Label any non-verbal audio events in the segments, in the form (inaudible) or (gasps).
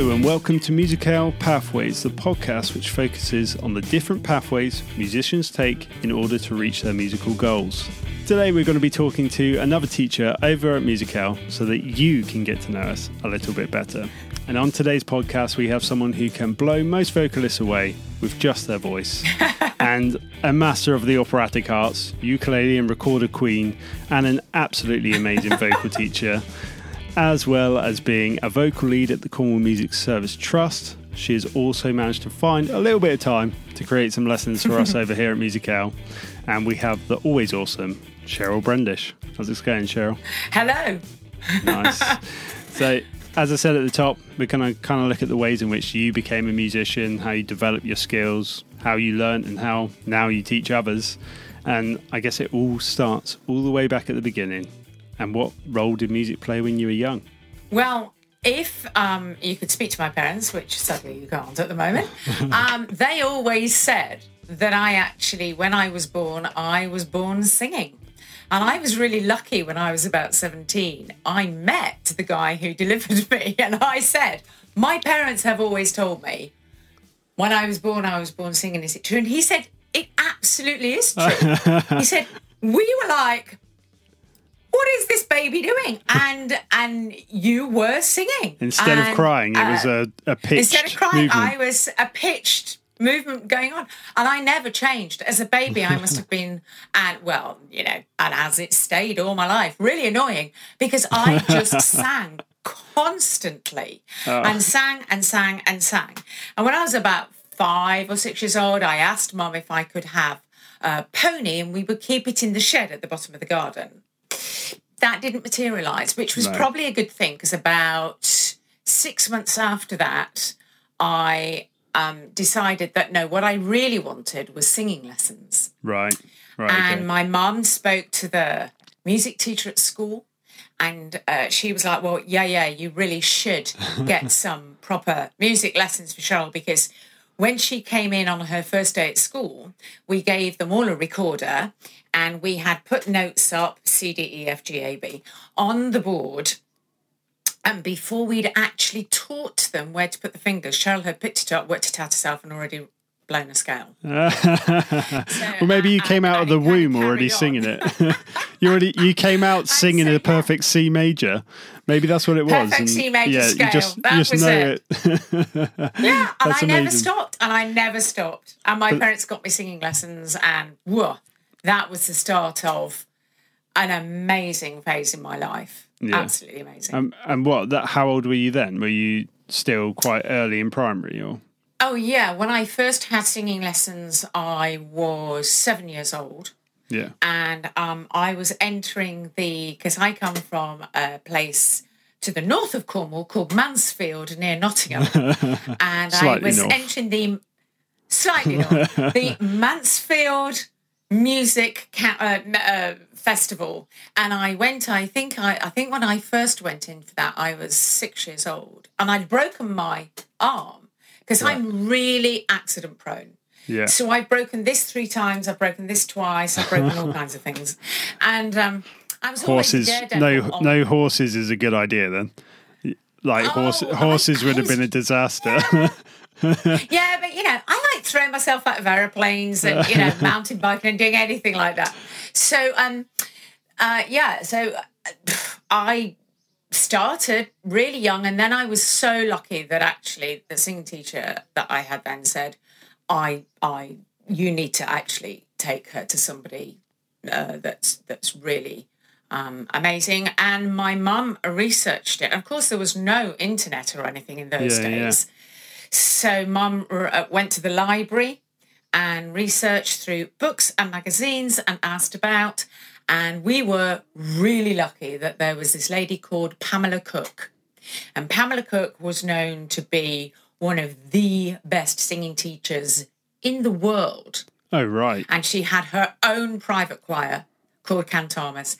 Hello, and welcome to Musical Pathways, the podcast which focuses on the different pathways musicians take in order to reach their musical goals. Today, we're going to be talking to another teacher over at Musical so that you can get to know us a little bit better. And on today's podcast, we have someone who can blow most vocalists away with just their voice, (laughs) and a master of the operatic arts, ukulele and recorder queen, and an absolutely amazing vocal teacher as well as being a vocal lead at the Cornwall Music Service Trust. She has also managed to find a little bit of time to create some lessons for us (laughs) over here at Musical. And we have the always awesome Cheryl Brendish. How's it going, Cheryl? Hello. Nice. (laughs) so, as I said at the top, we're going to kind of look at the ways in which you became a musician, how you developed your skills, how you learned, and how now you teach others. And I guess it all starts all the way back at the beginning and what role did music play when you were young? Well, if um, you could speak to my parents, which sadly you can't at the moment, (laughs) um, they always said that I actually, when I was born, I was born singing. And I was really lucky when I was about 17. I met the guy who (laughs) delivered me, and I said, My parents have always told me when I was born, I was born singing. Is it true? And he said, It absolutely is true. (laughs) he said, We were like, what is this baby doing? (laughs) And and you were singing instead and, of crying. It uh, was a, a pitched instead of crying. Movement. I was a pitched movement going on, and I never changed. As a baby, I must have (laughs) been, and well, you know, and as it stayed all my life, really annoying because I just (laughs) sang constantly oh. and sang and sang and sang. And when I was about five or six years old, I asked mum if I could have a pony, and we would keep it in the shed at the bottom of the garden that didn't materialize, which was no. probably a good thing because about six months after that, I um, decided that no, what I really wanted was singing lessons. Right, right. And okay. my mum spoke to the music teacher at school, and uh, she was like, "Well, yeah, yeah, you really should get (laughs) some proper music lessons for Cheryl because." When she came in on her first day at school, we gave them all a recorder and we had put notes up C, D, E, F, G, A, B on the board. And before we'd actually taught them where to put the fingers, Cheryl had picked it up, worked it out herself, and already blown a scale. so, (laughs) well, maybe you came out of the womb already singing it. (laughs) (laughs) you already you came out singing a perfect C major. Maybe that's what it was. Perfect C major yeah, scale. You just, that you just was know it. it. yeah, and I never stopped, and I never stopped. And my but, parents got me singing lessons, and whoa, that was the start of an amazing phase in my life. Yeah. Absolutely amazing. Um, and what? That? How old were you then? Were you still quite early in primary, or? Oh yeah, when I first had singing lessons, I was seven years old. Yeah. And um, I was entering the because I come from a place to the north of Cornwall called Mansfield near Nottingham, (laughs) and I was north. entering the slightly north the (laughs) Mansfield music ca- uh, uh, festival, and I went. I think I, I think when I first went in for that, I was six years old, and I'd broken my arm because. I'm really accident prone. Yeah. So I've broken this three times. I've broken this twice. I've broken all (laughs) kinds of things, and um, I was horses. No, on... no horses is a good idea then. Like oh, horse, horses would have been a disaster. Yeah. (laughs) yeah, but you know, I like throwing myself out of aeroplanes and you know, (laughs) mountain biking and doing anything like that. So, um, uh, yeah, so uh, (sighs) I started really young, and then I was so lucky that actually the singing teacher that I had then said, "I, I, you need to actually take her to somebody uh, that's that's really." Um, amazing. And my mum researched it. Of course, there was no internet or anything in those yeah, days. Yeah. So mum uh, went to the library and researched through books and magazines and asked about. And we were really lucky that there was this lady called Pamela Cook. And Pamela Cook was known to be one of the best singing teachers in the world. Oh, right. And she had her own private choir called Cantamus,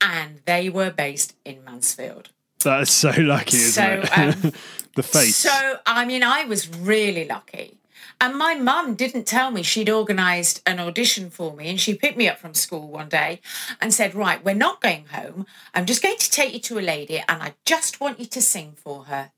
and they were based in Mansfield. That is so lucky, isn't so, it? Um, (laughs) the face. So, I mean, I was really lucky. And my mum didn't tell me she'd organised an audition for me. And she picked me up from school one day and said, Right, we're not going home. I'm just going to take you to a lady and I just want you to sing for her.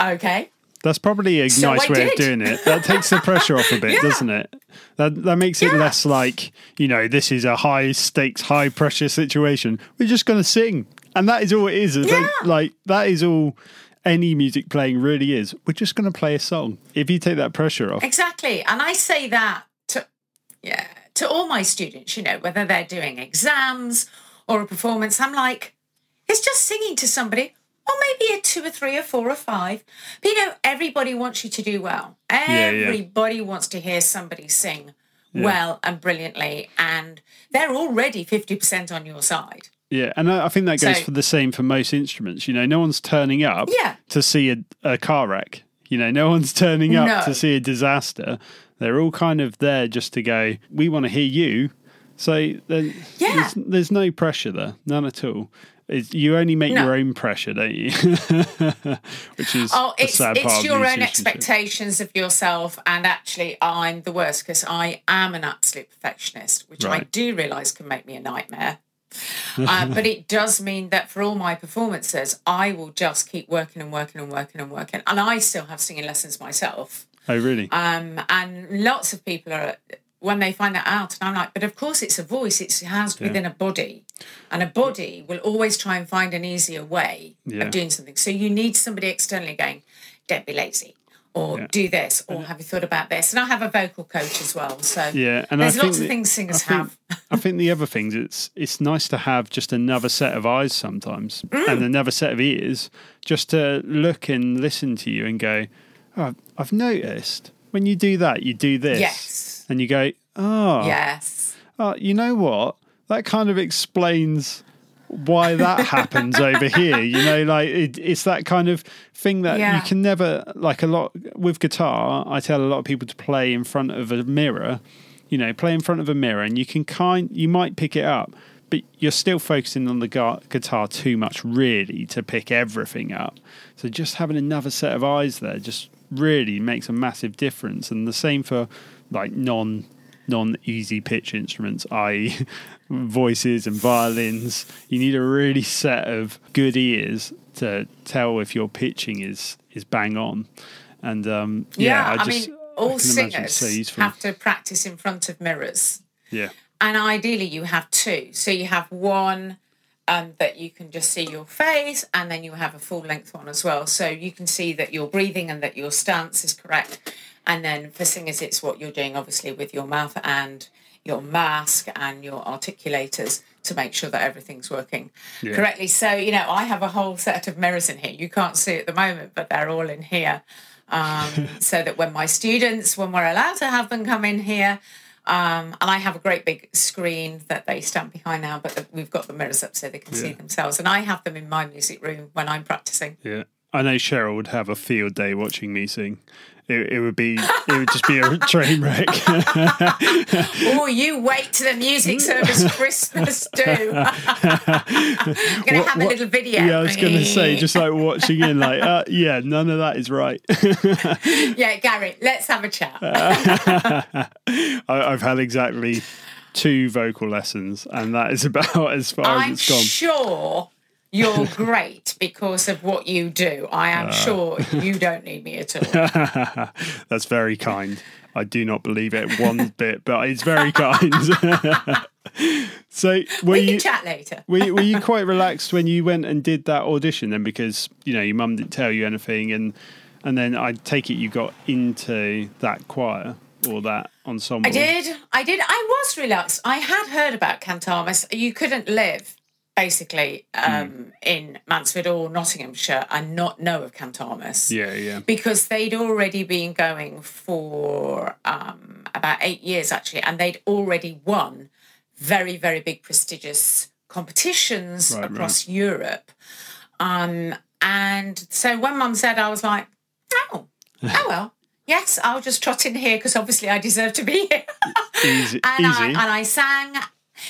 Okay. That's probably a So nice I way of doing it. That (laughs) takes the pressure off a bit, Yeah. doesn't it? That that makes it Yeah. less like you know this is a high stakes, high pressure situation. We're just going to sing, and that is all it is. Yeah. Like that is all any music playing really is. We're just going to play a song. If you take that pressure off, Exactly. And I say that to yeah, to all my students, you know, whether they're doing exams or a performance, I'm like, it's just singing to somebody, or maybe a two or three or four or five. But you know, everybody wants you to do well. yeah. Everybody wants to hear somebody sing well and brilliantly, and they're already 50% on your side. Yeah, and I, think that goes So- for the same for most instruments. You know, no one's turning up Yeah. to see a, a car wreck. You know, no one's (laughs) turning up No. to see a disaster. They're all kind of there just to go, we want to hear you. So then Yeah. there's, there's no pressure there, none at all. It's, you only make No. your own pressure, don't you? (laughs) Which is Oh, it's it's your own expectations of yourself, and actually, I'm the worst because I am an absolute perfectionist, which I do realise can make me a nightmare. Uh, (laughs) but it does mean that for all my performances, I will just keep working and working and working and working, and I still have singing lessons myself. Oh, really? Um, and lots of people are when they find that out, and I'm like, but of course it's a voice; it's housed within a body, and a body will always try and find an easier way Yeah. of doing something. So you need somebody externally going, "Don't be lazy." Or do this, or have you thought about this? And I have a vocal coach as well. So Yeah, and there's I think lots of things singers I think- have. I think the other things it's it's nice to have just another set of eyes sometimes Mm. and another set of ears just to look and listen to you and go, oh, I've noticed when you do that, you do this, Yes. and you go, oh, Yes. oh, you know what? That kind of explains why that happens over here. You know, like it, it's that kind of thing that Yeah. you can never like a lot with guitar. I tell a lot of people to play in front of a mirror. You know, play in front of a mirror, and you can kind you might pick it up, but you're still focusing on the gu- guitar too much, really, to pick everything up. So just having another set of eyes there just really makes a massive difference. And the same for like non non easy pitch instruments, i.e., (laughs) voices and violins. You need a really set of good ears to tell if your pitching is is bang on. And um, yeah, Yeah, I I, just mean, all singers so have to practice in front of mirrors. yeah, and ideally you have two so you have one um, that you can just see your face and then you have a full length one as well. So you can see that you're breathing and that your stance is correct. And then for singers it's what you're doing obviously with your mouth and your mask and your articulators to make sure that everything's working Yeah. correctly. So you know i have a whole set of mirrors in here. You can't see at the moment but they're all in here. Um, (laughs) so that when my students, when we're allowed to have them come in here, um, and I have a great big screen that they stand behind now, but we've got the mirrors up so they can see themselves. And I have them in my music room when I'm practicing. yeah. I know Cheryl would have a field day watching me sing. It, it would be it would just be a (laughs) train wreck. (laughs) oh, you wait to the music service (laughs) Christmas do. I'm going to have a What- little video. Yeah, I was going to say, just like watching in, like, uh, yeah, none of that is right. yeah, Gary, let's have a chat. I, I've had exactly two vocal lessons, and that is about as far as I'm it's gone. sure you're great because of what you do. I am Uh. sure you don't need me at all. (laughs) That's very kind. I do not believe it one bit, but it's very kind. (laughs) so, were We you can chat later. were you, were you quite relaxed when you went and did that audition then? Because you know your mum didn't tell you anything, and and then I take it you got into that choir or that ensemble. I did. I did. I was relaxed. I had heard about Cantamus. You couldn't live basically um, in Mansfield or Nottinghamshire and not know of Cantamus. Yeah, yeah, Because they'd already been going for um, about eight years, actually, and they'd already won very, very big, prestigious competitions Right, across Europe. Um, and so when Mum said, I was like, oh, oh (laughs) well, yes, I'll just trot in here because obviously I deserve to be here. easy, (laughs) and I, easy. and I sang.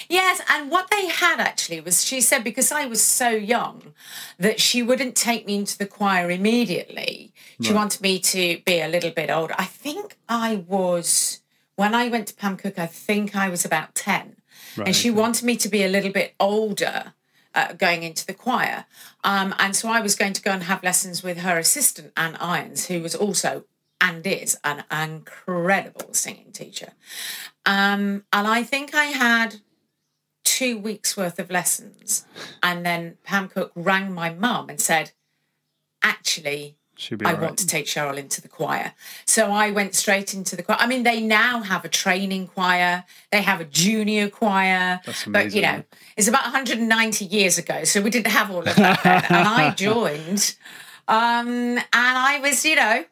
Yes, and what they had actually was she said because I was so young that she wouldn't take me into the choir immediately. She wanted me to be a little bit older. I think I was when I went to Pam Cook. I think I was about ten, Right, and she wanted me to be a little bit older uh, going into the choir. Um, and so I was going to go and have lessons with her assistant, Anne Irons, who was also and is an incredible singing teacher. Um, and I think I had two weeks worth of lessons. And then Pam Cook rang my mum and said, actually, I want to take Cheryl into the choir. So I went straight into the choir. I mean, they now have a training choir, they have a junior choir. That's amazing. But, you know, it's about 190 years ago. So we didn't have all of that. And I (laughs) joined. Um, and I was, you know,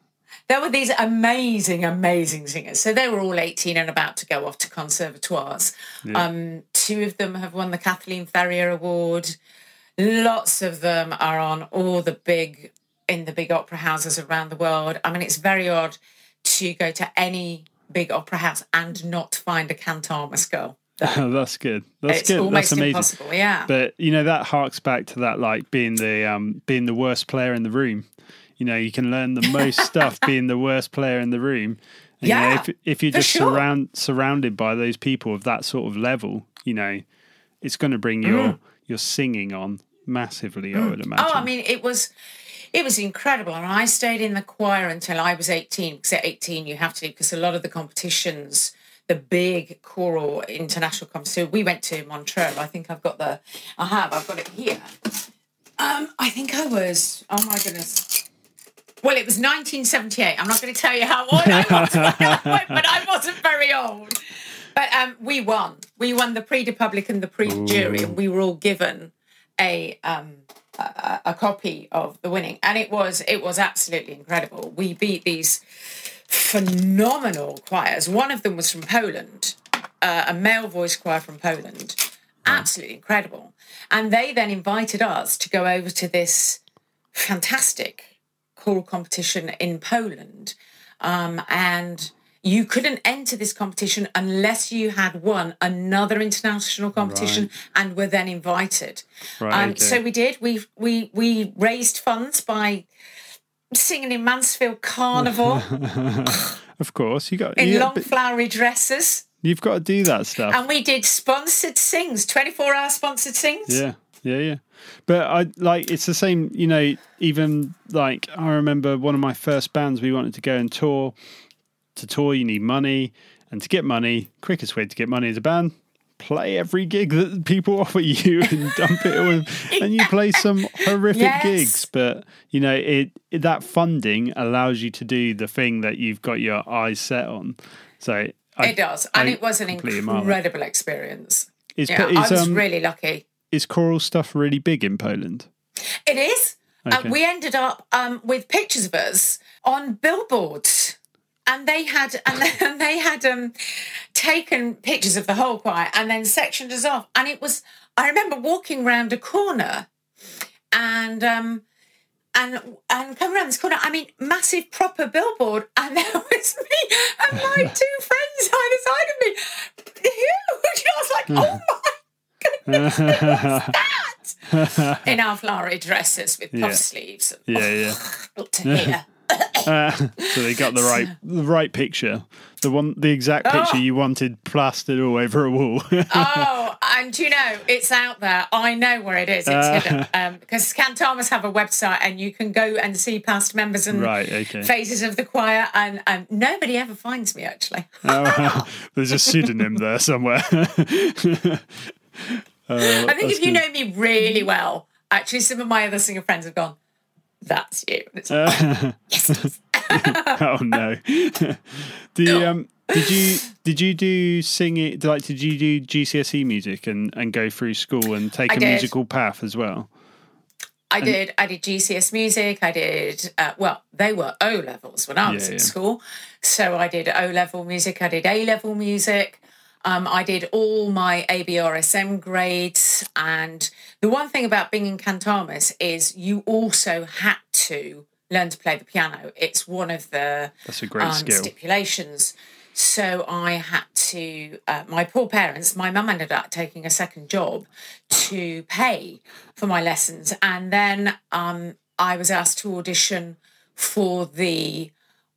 there were these amazing, amazing singers. So they were all 18 and about to go off to conservatoires. Yeah. Um, two of them have won the Kathleen Ferrier Award. Lots of them are on all the big in the big opera houses around the world. I mean, it's very odd to go to any big opera house and not find a Cantamus girl. (laughs) That's good. That's it's good. Almost That's amazing. impossible. Yeah. But you know that harks back to that like being the um being the worst player in the room. You know, you can learn the most (laughs) stuff being the worst player in the room. And, yeah. You know, if if you're just sure. surround surrounded by those people of that sort of level, you know, it's going to bring your Mm. your singing on massively. I would imagine. Oh, I mean, it was it was incredible. And I stayed in the choir until I was 18, because at 18 you have to, because a lot of the competitions, the big choral international competition, we went to Montreal. I think I've got the, I have, I've got it here. Um, I think I was, oh my goodness. Well, it was 1978. I'm not going to tell you how old I was, (laughs) I but I wasn't very old. But um, we won. We won the Prix de Public and the Prix de Jury, and we were all given a um, a, a copy of the winning, and it was it was absolutely incredible. We beat these phenomenal choirs. One of them was from Poland, uh, a male voice choir from Poland, absolutely incredible. And they then invited us to go over to this fantastic choral competition in Poland, um, and you couldn't enter this competition unless you had won another international competition and were then invited. Right, Um, okay. So we did. We we we raised funds by singing in Mansfield Carnival (laughs) of course, you got in you, long flowery dresses, you've got to do that stuff. and we did sponsored sings, twenty four hour sponsored sings. Yeah, yeah, yeah. But I like it's the same. You know, even like I remember one of my first bands. We wanted to go and tour. To tour, you need money, and to get money, quickest way to get money as a band. Play every gig that people (laughs) offer you and dump it all, (laughs) and you play some horrific Yes. gigs. But you know, it, it that funding allows you to do the thing that you've got your eyes set on. So I, It does, and it was an incredible experience. is, Yeah, is, I was um, really lucky. Is choral stuff really big in Poland? It is. Okay. Uh, we ended up um, with pictures of us on billboards. And they had and they, (laughs) and they had um, taken pictures of the whole choir and then sectioned us off. And it was I remember walking round a corner and um, and and coming around this corner, I mean, massive proper billboard, (laughs) and there was me and my (laughs) two friends either side of me. Huge. I was like, oh my goodness, what's that? In our flowery dresses with puff Yeah. sleeves. Yeah, yeah. (laughs) To here. Uh, (laughs) so they got the right the right picture, the one the exact picture Oh. you wanted plastered all over a wall. (laughs) Oh, and you know, it's out there. I know where it is. It's Uh. hidden. Um, because Cantamus have a website and you can go and see past members and right, okay. faces of the choir. And um, nobody ever finds me, actually. Oh, there's a pseudonym there somewhere. Uh, I think if you good. know me really well, actually, some of my other singer friends have gone, that's you. It's, Uh, (laughs) yes, (laughs) oh no. (laughs) do you, um did you did you do singing like did you do GCSE music and and go through school and take I a did. musical path as well? I did. I did GCSE music. I did. Uh, well, they were O levels when I was Yeah, in yeah. school, so I did O level music. I did A level music. Um, I did all my ABRSM grades, and the one thing about being in Cantamus is you also had to learn to play the piano. It's one of the That's a great um, skill. stipulations. So I had to, uh, my poor parents, my mum ended up taking a second job to pay for my lessons. And then um, I was asked to audition for the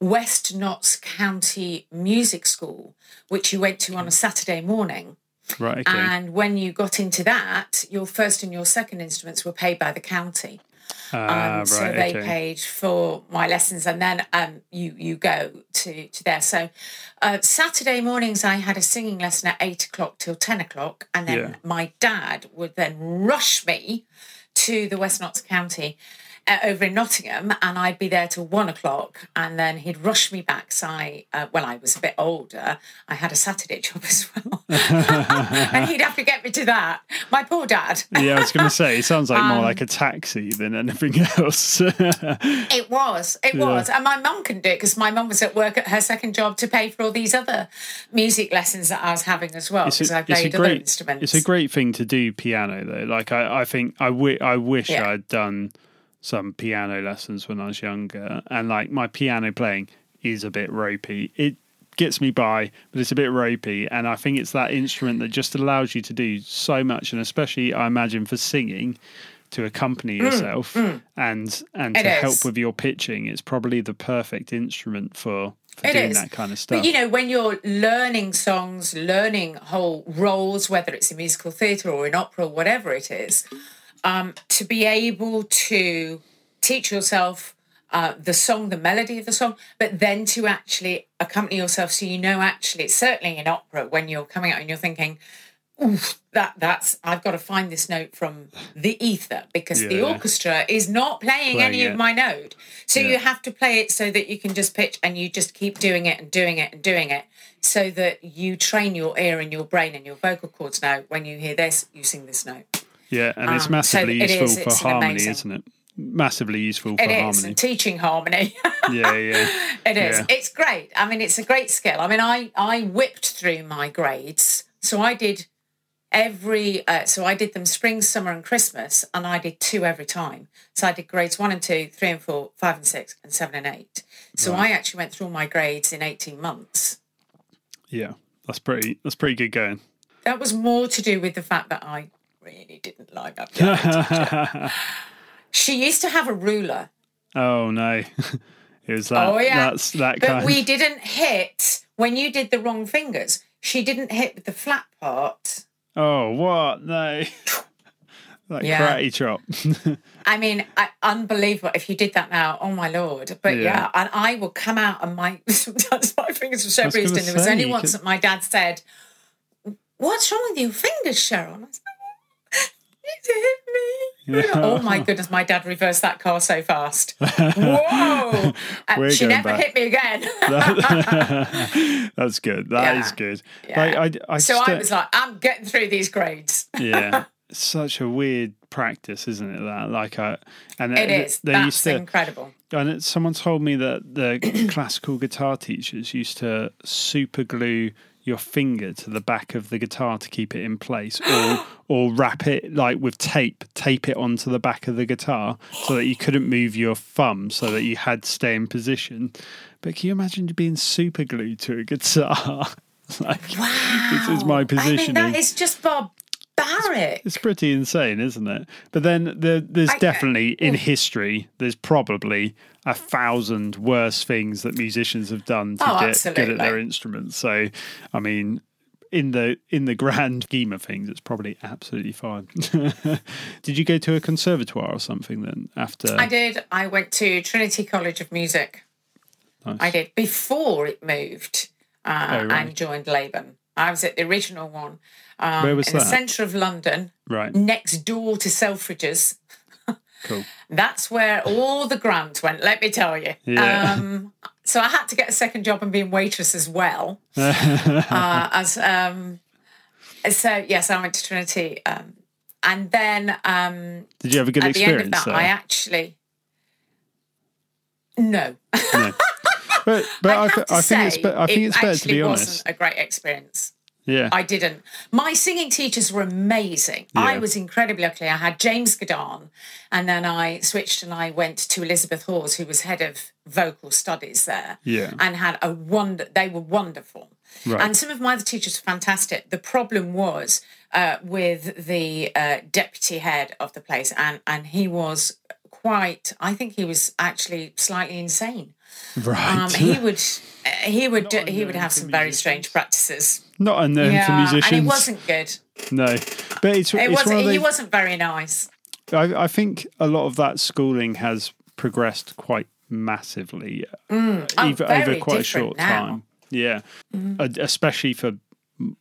West Notts County Music School, which you went to on a Saturday morning. Right. Okay. And when you got into that, your first and your second instruments were paid by the county. Ah, Um, so right. they okay. paid for my lessons, and then um, you you go to to there. So uh, Saturday mornings, I had a singing lesson at eight o'clock till ten o'clock, and then Yeah. my dad would then rush me to the West Notts County. Uh, over in Nottingham, and I'd be there till one o'clock, and then he'd rush me back. So I, uh, when I was a bit older, I had a Saturday (laughs) job as well, (laughs) and he'd have to get me to that. My poor dad. yeah, I was going to say it sounds like (laughs) Um, more like a taxi than anything else. It was, it was, and my mum couldn't do it because my mum was at work at her second job to pay for all these other music lessons that I was having as well because I it's a played other great instruments. it's a great thing to do piano though. Like I, I think I wish Yeah. I'd done some piano lessons when I was younger, and like my piano playing is a bit ropey. It gets me by, but it's a bit ropey, and I think it's that instrument that just allows you to do so much, and especially I imagine for singing. To accompany yourself and and Mm, It to is. help with your pitching, it's probably the perfect instrument for, for It doing is. that kind of stuff. But you know, when you're learning songs, learning whole roles, whether it's in musical theatre or in opera, or whatever it is, um, to be able to teach yourself uh, the song, the melody of the song, but then to actually accompany yourself, so you know, actually, certainly in opera, when you're coming out and you're thinking, Oof, that that's I've got to find this note from the ether because the orchestra is not playing, Playing any it. of my note. So Yeah. you have to play it so that you can just pitch and you just keep doing it and doing it and doing it so that you train your ear and your brain and your vocal cords now when you hear this, you sing this note. Yeah, and it's Um, so massively it useful is, for harmony, amazing- isn't it? Massively useful for It is harmony. teaching harmony. (laughs) yeah, yeah. It is. Yeah. It's great. I mean, it's a great skill. I mean, I I whipped through my grades. So I did every. Uh, so I did them spring, summer, and Christmas, and I did two every time. So I did grades one and two, three and four, five and six, and seven and eight. So I actually went through all my grades in eighteen months. Yeah, that's pretty. That's pretty good going. That was more to do with the fact that I really didn't like that. (laughs) she used to have a ruler. oh no, (laughs) it was that. Oh, yeah. That's that But kind. we didn't hit when you did the wrong fingers. She didn't hit with the flat part. Oh what? No. (laughs) like Yeah. karate chop. I mean, I, unbelievable. If you did that now, oh my lord! But Yeah. yeah, and I will come out and my sometimes my fingers were so bruised. And there was only once could- that my dad said, "What's wrong with your fingers, Cheryl?" And I said, (laughs) "You hit me." oh my (laughs) goodness! My dad reversed that car so fast. (laughs) Whoa! She never back. hit me again. that's good. That is Yeah. good. Yeah. Like I, I so just I was like, "I'm getting through these grades." yeah. Such a weird practice, isn't it? That like I and It uh, is. They That's used to. incredible. And it, someone told me that the (clears throat) classical guitar teachers used to super glue your finger to the back of the guitar to keep it in place, or (gasps) or wrap it like with tape, tape it onto the back of the guitar so that you couldn't move your thumb, so that you had to stay in position. But can you imagine being super glued to a guitar? (laughs) like this is my I mean, that is just It's pretty insane, isn't it? But then there, there's I- definitely in history, there's probably a thousand worse things that musicians have done to Oh, get good at their instruments. So, I mean, in the in the grand scheme of things, it's probably absolutely fine. (laughs) Did you go to a conservatoire or something then after? I did. I went to Trinity College of Music. Nice. I did before it moved uh, Oh, and joined Laban. I was at the original one um, Where was in the centre of London, Right, next door to Selfridges. (laughs) cool. That's where all the grants went. Let me tell you. Yeah. Um, so I had to get a second job and be a waitress as well. (laughs) uh, as um, so yes, I went to Trinity, um, and then um, Did you have a good at the end experience of that? I actually no. (laughs) No. But but I, I, th- I think it's be- I think it it's better to be wasn't honest. a great experience. Yeah. I didn't. My singing teachers were amazing. I was incredibly lucky. I had James Gadan, and then I switched and I went to Elizabeth Hawes, who was head of vocal studies there. Yeah. And had a wonder. They were wonderful. Right. And some of my other teachers were fantastic. The problem was uh, with the uh, deputy head of the place, and and he was quite. I think he was actually slightly insane. Right. Um, he (laughs) would uh, he would Not he would have some very musicians. strange practices. Not unknown to musicians. and it wasn't good. No, but it's, It it's wasn't. of He wasn't very nice. I, I think a lot of that schooling has progressed quite massively Oh, over, over quite a short now. Time. Yeah, Uh, especially for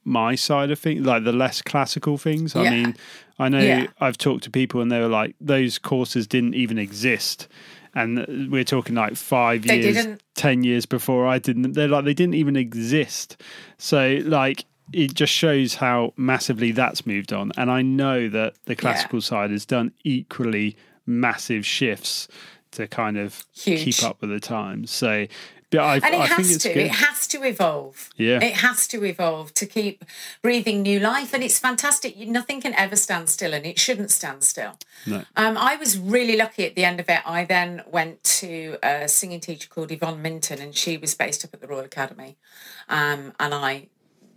my side of things, like the less classical things. I Yeah. mean, I know Yeah. I've talked to people and they were like, those courses didn't even exist. And we're talking like five They years, didn't. 10 years before I didn't. They're like, they didn't even exist. So, like, it just shows how massively that's moved on. And I know that the classical side has done equally massive shifts to kind of Huge. keep up with the times. So, but I, And it I has to. good. It has to evolve. Yeah. It has to evolve to keep breathing new life. And it's fantastic. Nothing can ever stand still, and it shouldn't stand still. No. Um, I was really lucky at the end of it. I then went to a singing teacher called Yvonne Minton, and she was based up at the Royal Academy. Um, and I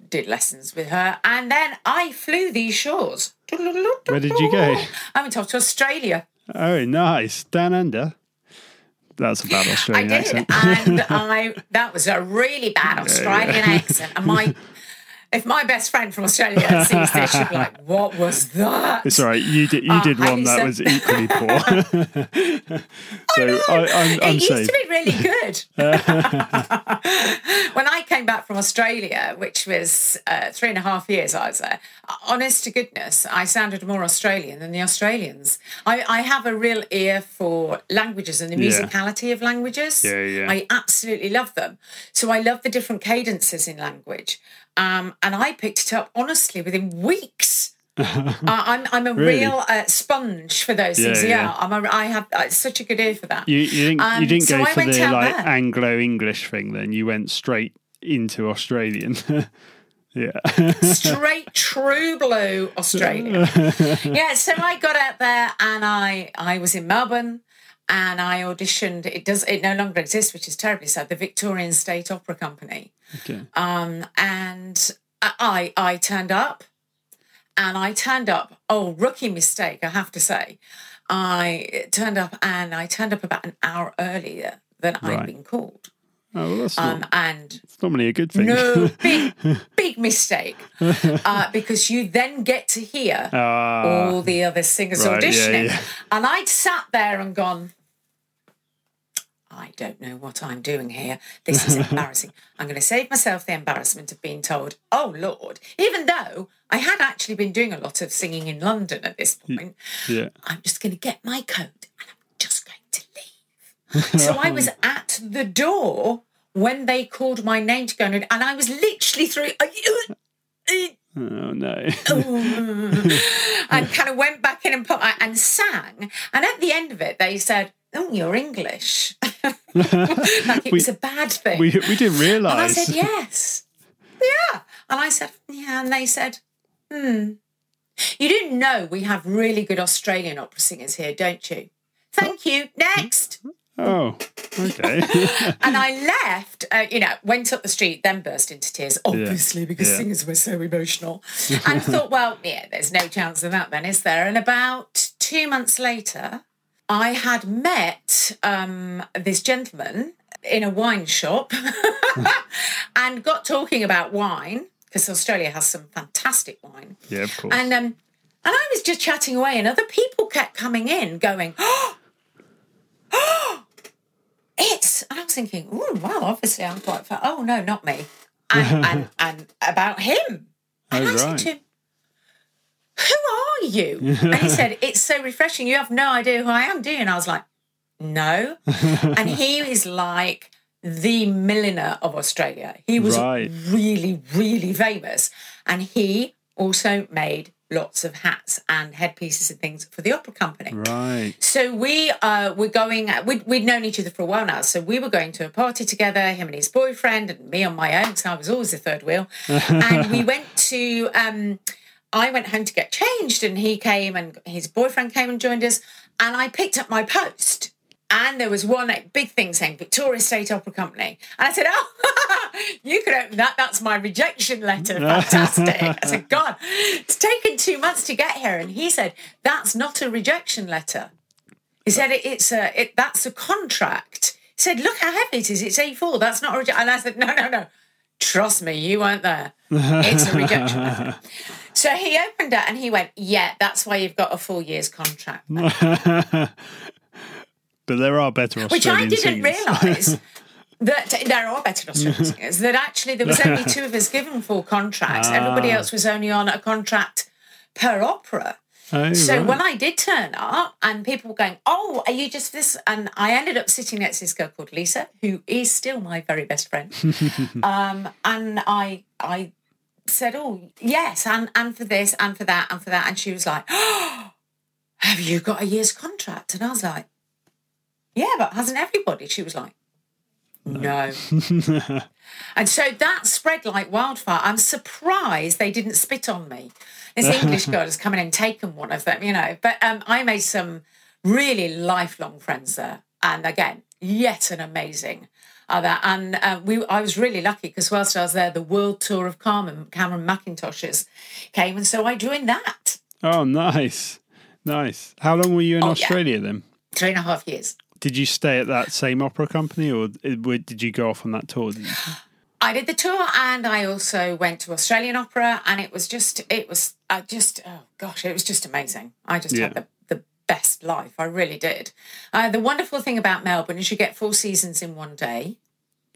did lessons with her. And then I flew these shores. Where did you go? I went off to Australia. Oh, nice. Down under. That's a bad Australian I did, accent. and (laughs) I that was a really bad Australian accent. And my (laughs) if my best friend from Australia sees this, she'd be like, (laughs) "What was that?" It's all right. You did. You did one that it's was equally (laughs) poor. so I, I'm, I'm it used to be really good. (laughs) when I came back from Australia, which was uh, three and a half years I was there, honest to goodness, I sounded more Australian than the Australians. I, I have a real ear for languages and the Yeah. musicality of languages. Yeah, yeah. I absolutely love them. So I love the different cadences in language. Um, and I picked it up honestly within weeks. (laughs) uh, I'm I'm a Really? real uh, sponge for those Yeah, things. Yeah, yeah. I'm a, I have uh, such a good ear for that. You, you didn't. you Um, didn't so go for the like there. Anglo English thing. Then you went straight into Australian. (laughs) yeah. straight true blue Australia. (laughs) yeah, so I got out there and I I was in Melbourne and I auditioned. It does it no longer exists, which is terribly sad. The Victorian State Opera Company, okay. um, and I I turned up, and I turned up. Oh, rookie mistake, I have to say. I turned up and I turned up about an hour earlier than Right. I'd been called. Oh, well, that's Um, not. and It's normally a good thing. no, (laughs) big, big mistake. Uh, because you then get to hear Ah, all the other singers right, yeah, auditioning. yeah. And I'd sat there and gone, I don't know what I'm doing here. This is (laughs) embarrassing. I'm going to save myself the embarrassment of being told, oh, Lord, even though I had actually been doing a lot of singing in London at this point. yeah. I'm just going to get my coat and I'm just going to leave. (laughs) so I was at the door when they called my name to go in, and I was literally through. (laughs) Oh no. and kind of went back in and put and sang. And at the end of it, they said, "Oh, you're English." (laughs) like it We- was a bad thing. we we didn't and I said, (laughs) "Yes, yeah." And I said, "Yeah." And they said, "Hmm." You do know we have really good Australian opera singers here, don't you? Thank you. Next. Oh, okay. (laughs) And I left, uh, you know, went up the street, then burst into tears, obviously, because Yeah. singers were so emotional. (laughs) And thought, well, yeah, there's no chance of that then, is there? And about two months later, I had met um, this gentleman in a wine shop (laughs) and got talking about wine, because Australia has some fantastic wine. yeah, of course. And um, and I was just chatting away, and other people kept coming in, going, (gasps) "Oh, oh, it's." And I was thinking, "Oh, well, obviously I'm quite fat." Oh no, not me. (laughs) And and, and about him. And Oh, I said to him, "Who are you?" And he said, "It's so refreshing. You have no idea who I am, do you?" And I was like, "No." (laughs) and he is like the milliner of Australia. He was Right. really, really famous. And he also made lots of hats and headpieces and things for the opera company. right. So we uh, were going, we'd, we'd known each other for a while now. So we were going to a party together, him and his boyfriend, and me on my own, because I was always the third wheel. (laughs) and we went to, um, I went home to get changed, and he came and his boyfriend came and joined us. And I picked up my post. And there was one like, big thing saying Victoria State Opera Company. And I said, Oh, (laughs) you could open that. That's my rejection letter. (laughs) Fantastic. I said, God, it's taken two months to get here. And he said, That's not a rejection letter. He said it, it's a it, that's a contract. He said, "Look how heavy it is. It's A4. That's not original." And I said, "No, no, no. Trust me, you weren't there. It's a rejection letter." (laughs) So he opened it and he went, "Yeah, that's why you've got a four years contract." But there are better Australian Which I didn't realise. (laughs) That there are better Australian singers. That actually there was only (laughs) two of us given full contracts. Everybody Ah. else was only on a contract per opera. Oh, So right. when I did turn up and people were going, Oh, are you just this? And I ended up sitting next to this girl called Lisa, who is still my very best friend. (laughs) um, and I I said, Oh, yes, and, and for this and for that and for that. And she was like, oh, (gasps) Have you got a year's contract? And I was like, Yeah, but hasn't everybody? She was like, No. (laughs) and so that spread like wildfire. I'm surprised they didn't spit on me. This English girl has come in and taken one of them, you know. But um, I made some really lifelong friends there. And again, yet an amazing other. And uh, we, I was really lucky because whilst I was there, the world tour of Carmen, Cameron Mackintosh's came. And so I joined that oh, nice. Nice. How long were you in Oh, yeah. Australia then? three and a half years. Did you stay at that same opera company or did you go off on that tour? I did the tour and I also went to Australian Opera and it was just, it was uh, just, oh gosh, it was just amazing. I just Yeah. had the, the best life. I really did. Uh, the wonderful thing about Melbourne is you get four seasons in one day.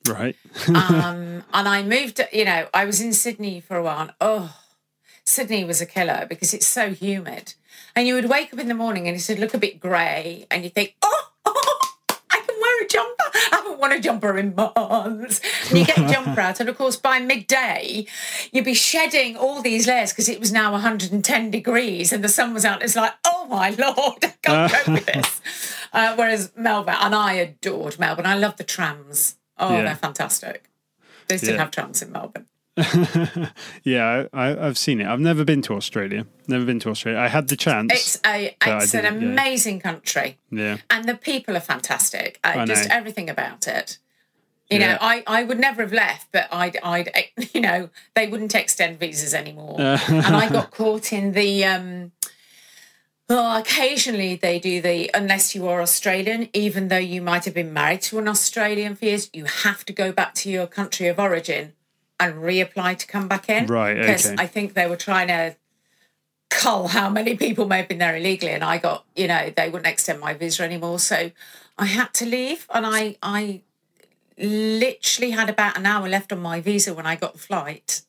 Right. Um, (laughs) and I moved, you know, I was in Sydney for a while. And, oh, Sydney was a killer because it's so humid. And you would wake up in the morning and it would look a bit grey and you think, oh, I can wear a jumper. I haven't worn a jumper in months. And you get your (laughs) jumper out. And of course, by midday, you'd be shedding all these layers because it was now 110 degrees and the sun was out. It's like, oh my (laughs) Lord, I can't cope with (laughs) this. Uh, whereas Melbourne, and I adored Melbourne. I love the trams. Oh, Yeah. they're fantastic. They still Yeah. have trams in Melbourne. (laughs) Yeah, I, I've seen it. I've never been to Australia. Never been to Australia. I had the chance. It's a it's an didn't, yeah. amazing country, yeah. and the people are fantastic. Uh, I just everything about it. You Yeah. know, I, I would never have left, but I'd I'd (laughs) you know they wouldn't extend visas anymore, (laughs) and I got caught in the. Um, well, occasionally they do the unless you are Australian, even though you might have been married to an Australian for years, you have to go back to your country of origin and reapply to come back in. Right, Because okay. I think they were trying to cull how many people may have been there illegally, and I got, you know, they wouldn't extend my visa anymore, so I had to leave, and I, I literally had about an hour left on my visa when I got the flight.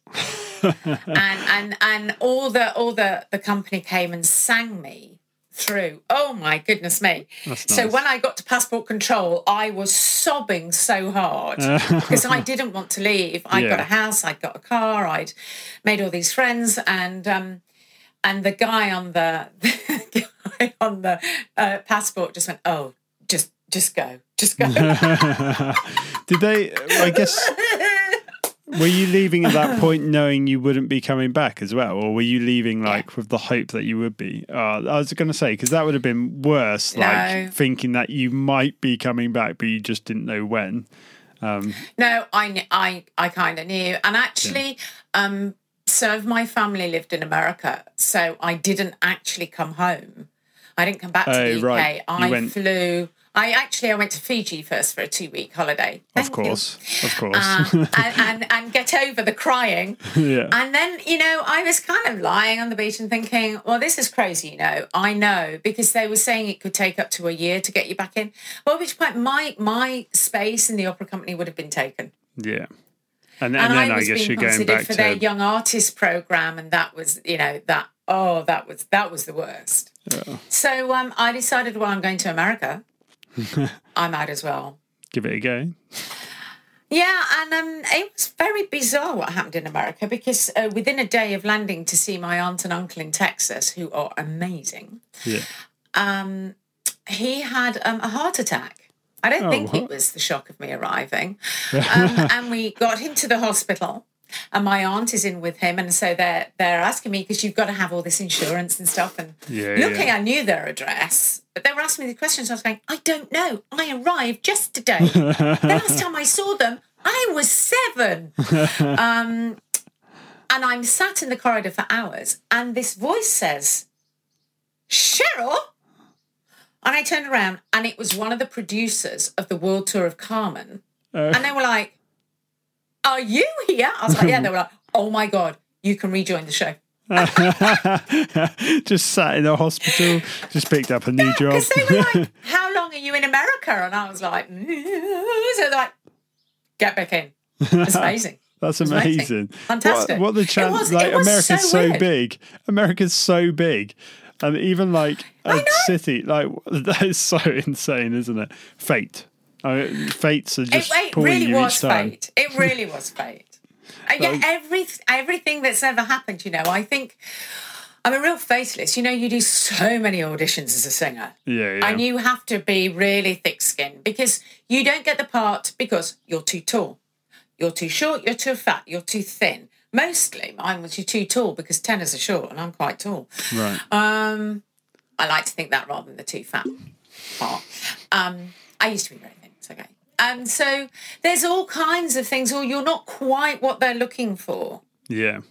(laughs) and and and all the all the the company came and sang me through. Oh my goodness me! So when I got to passport control, I was sobbing so hard (laughs) because I didn't want to leave. I'd got a house, I'd got a car, I'd made all these friends, and um, and the guy on the, (laughs) the guy on the uh, passport just went, "Oh, just just go, just go." (laughs) Did they? I guess. Were you leaving at that (laughs) point knowing you wouldn't be coming back as well, or were you leaving like with the hope that you would be? Uh, I was going to say because that would have been worse, like No. thinking that you might be coming back, but you just didn't know when. No, I I I kind of knew, and actually, um, some of my family lived in America, so I didn't actually come home. I didn't come back to Oh, the UK. right. I went- flew. I actually I went to Fiji first for a two week holiday. Of Thank you. course, of course. Uh, and, and and get over the crying. (laughs) yeah. And then, you know, I was kind of lying on the beach and thinking, well, this is crazy, you know. I know because they were saying it could take up to a year to get you back in. Well, which point my my space in the opera company would have been taken. yeah. And, and, And then I I, was guess being you're going back for to their young artist program, and that was, you know, that oh, that was that was the worst. Yeah. So um, I decided, well, I'm going to America. (laughs) I might as well. give it a go. Yeah, and um, it was very bizarre what happened in America because uh, within a day of landing to see my aunt and uncle in Texas, who are amazing, Yeah. um, he had um, a heart attack. I don't Oh, think it was the shock of me arriving. (laughs) Um, and we got him to the hospital, and my aunt is in with him, and so they're they're asking me because you've got to have all this insurance and stuff. And Yeah, luckily, yeah. I knew their address, but they were asking me the questions. I was going, I don't know. I arrived just today. (laughs) the last time I saw them, I was seven. (laughs) um, and I'm sat in the corridor for hours, and this voice says, Cheryl. And I turned around and it was one of the producers of the World Tour of Carmen. Uh. And they were like, Are you here? I was like, Yeah. They were like, Oh my God, you can rejoin the show. (laughs) just sat in a hospital, just picked up a new job. They were like, (laughs) How long are you in America? And I was like, "Mm." So they're like, Get back in. It's amazing. (laughs) That's amazing. amazing. Fantastic. What, what the chance? was- like America's so so, big. America's so big, and even like a city, like that is so insane, isn't it? Fate. I mean, fates are It, just it pulling really you was each time. fate. It really was (laughs) fate. And yeah, every everything that's ever happened, you know, I think I'm a real fatalist. You know, you do so many auditions as a singer. Yeah, yeah. And you have to be really thick skinned because you don't get the part because you're too tall. You're too short, you're too fat, you're too thin. Mostly mine was you're too tall because tenors are short and I'm quite tall. right. Um, I like to think that rather than the too fat part. Um, I used to be very thin. It's okay. And so there's all kinds of things, or you're not quite what they're looking for. yeah.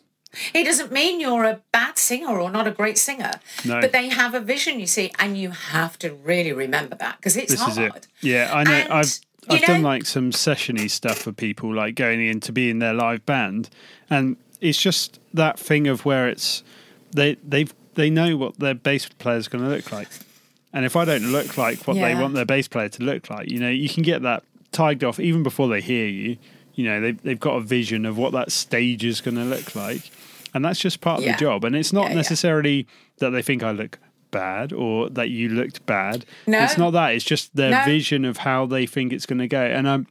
It doesn't mean you're a bad singer or not a great singer, No. but they have a vision, you see, and you have to really remember that because it's This hard. is it. Yeah, I know. And, I've I've done know- like some sessiony stuff for people, like going in to be in their live band, and it's just that thing of where it's they they've they know what their bass player is going to look like, and if I don't look like what they want their bass player to look like, you know, you can get that tagged off even before they hear you. You know, they've they've got a vision of what that stage is going to look like, and that's just part of the job. And it's not Yeah, yeah. necessarily that they think I look bad or that you looked bad. No. It's not that. It's just their No. vision of how they think it's going to go. And um,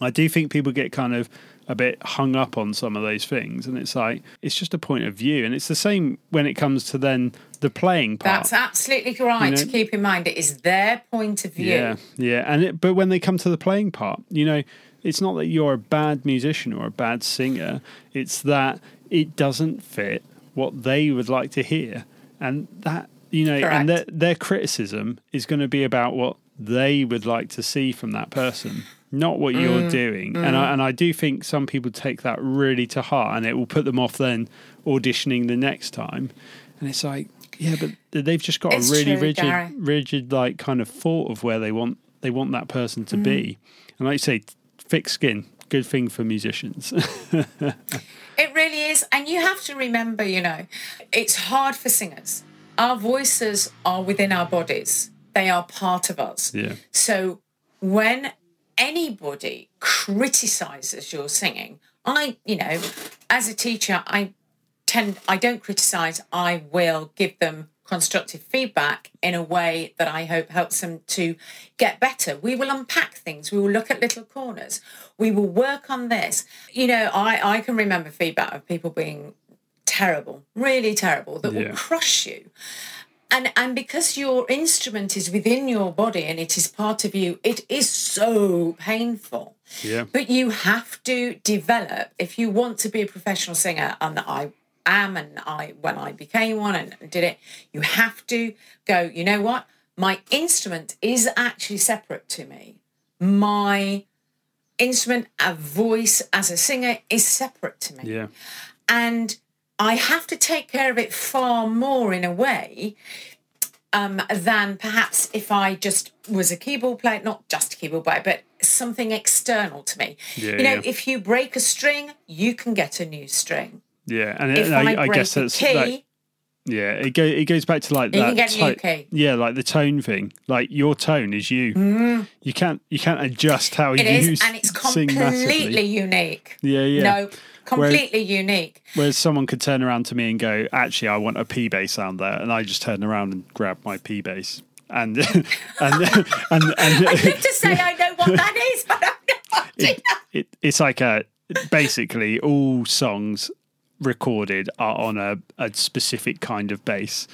I do think people get kind of a bit hung up on some of those things. And it's like, it's just a point of view. And it's the same when it comes to then the playing part. That's absolutely right You to keep in mind. It is their point of view. Yeah, yeah, and it, but when they come to the playing part, you know, it's not that you're a bad musician or a bad singer. It's that it doesn't fit what they would like to hear, and that you know, and their their criticism is going to be about what they would like to see from that person, not what Mm, you're doing. And I and I do think some people take that really to heart, and it will put them off then auditioning the next time. And it's like, yeah, but they've just got It's a really true, rigid, Gary. rigid like kind of thought of where they want they want that person to Mm. be. And like you say, thick skin, good thing for musicians. (laughs) It really is. And you have to remember, you know, it's hard for singers. Our voices are within our bodies, they are part of us. yeah, So when anybody criticizes your singing, I, you know, as a teacher, I tend, I don't criticize, I will give them constructive feedback in a way that I hope helps them to get better. We will unpack things, we will look at little corners, we will work on this. You know, I, I can remember feedback of people being terrible, really terrible, that Yeah. will crush you and and because your instrument is within your body and it is part of you it is so painful. Yeah, but you have to develop if you want to be a professional singer and i am and i when i became one and did it you have to go you know what? My instrument is actually separate to me. My instrument a voice as a singer is separate to me. Yeah, and I have to take care of it far more in a way um, than perhaps if I just was a keyboard player, not just a keyboard player, but something external to me. Yeah, you know, yeah. if you break a string, you can get a new string. yeah. And, If I, I, I break guess a that's key, like, yeah. It go it goes back to like You that. can get a new to- key. Yeah, like the tone thing. Like your tone is you. You can't you can't adjust how Mm. it you is, and it's completely unique. Yeah, yeah. No, completely unique. Whereas someone could turn around to me and go, "Actually, I want a P bass sound there," and I just turn around and grab my P bass, (laughs) and and and and, (laughs) I need to (laughs) say I know what that is, but I'm not. it, it, it's like a basically all songs recorded are on a, a specific kind of bass.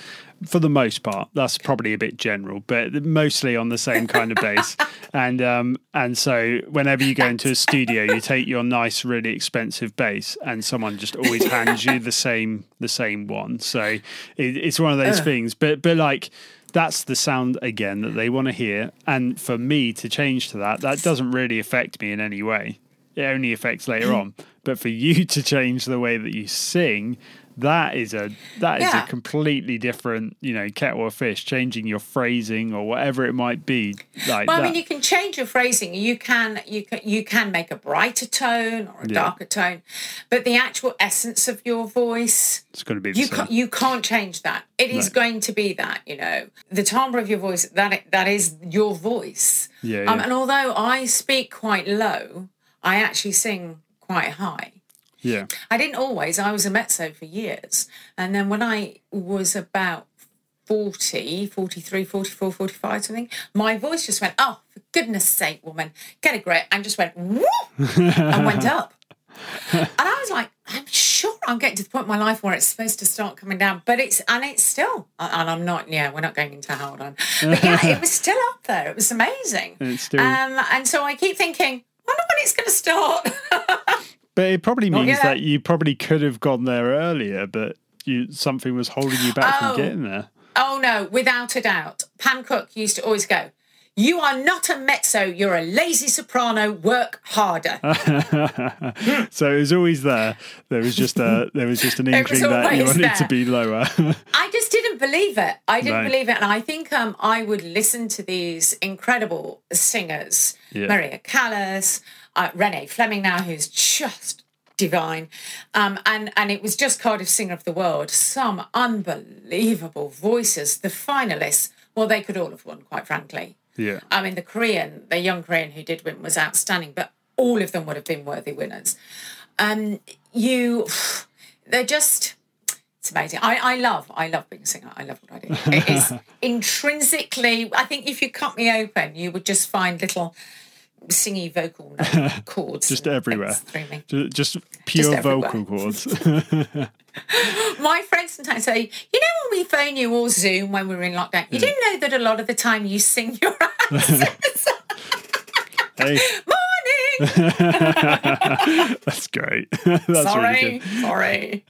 For the most part that's probably a bit general but mostly on the same kind of bass. (laughs) And um and so whenever you go into a studio you take your nice really expensive bass and someone just always hands you the same the same one. So it, it's one of those things but but like that's the sound again that they want to hear. And for me to change to that that doesn't really affect me in any way. It only affects later on But for you (laughs) to change the way that you sing, that is a that is Yeah. a completely different, you know, kettle of fish. Changing your phrasing or whatever it might be, like Well. I mean, you can change your phrasing. You can you can you can make a brighter tone or a Yeah. darker tone, but the actual essence of your voice, it's going to be the you same. can't you can't change that. It is No. going to be that. You know, the timbre of your voice that that is your voice. Yeah, Um, yeah. and although I speak quite low, I actually sing quite high. yeah, I didn't always. I was a mezzo for years. And then when I was about 40, 43, 44, 45, something, my voice just went, oh, for goodness sake, woman, get a grip, and just went, whoop, and went (laughs) up. And I was like, I'm sure I'm getting to the point in my life where it's supposed to start coming down, but it's, and it's still, and I'm not, yeah, we're not going into how on, but yeah, it was still up there. It was amazing. And it's still- Um, and so I keep thinking, wonder when it's going to start. (laughs) but it probably means that you probably could have gone there earlier, but you something was holding you back Oh. from getting there. Oh no, without a doubt. Pam Cook used to always go, You are not a mezzo, you're a lazy soprano, work harder. (laughs) So it was always there. There was just a there was just an (laughs) inkling that you wanted to be lower. (laughs) I just didn't believe it. I didn't Right. believe it. And I think um, I would listen to these incredible singers, Yeah. Maria Callas, uh, Renee Fleming now, who's just divine. Um, and, and it was just Cardiff Singer of the World. Some unbelievable voices. The finalists, well, they could all have won, quite frankly. yeah. I mean, the Korean, the young Korean who did win was outstanding, but all of them would have been worthy winners. Um, you, (sighs) they're just, it's amazing. I, I love, I love being a singer. I love what I do. It is (laughs) intrinsically, I think if you cut me open, you would just find little singy vocal (laughs) chords. Just everywhere. things through me. Ju- Just pure everywhere. vocal chords. (laughs) My friends sometimes say, you know, when we phone you or Zoom when we were in lockdown, you do know that a lot of the time you sing your (laughs) answers. hey, Morning. that's great. that's really sorry, good. sorry.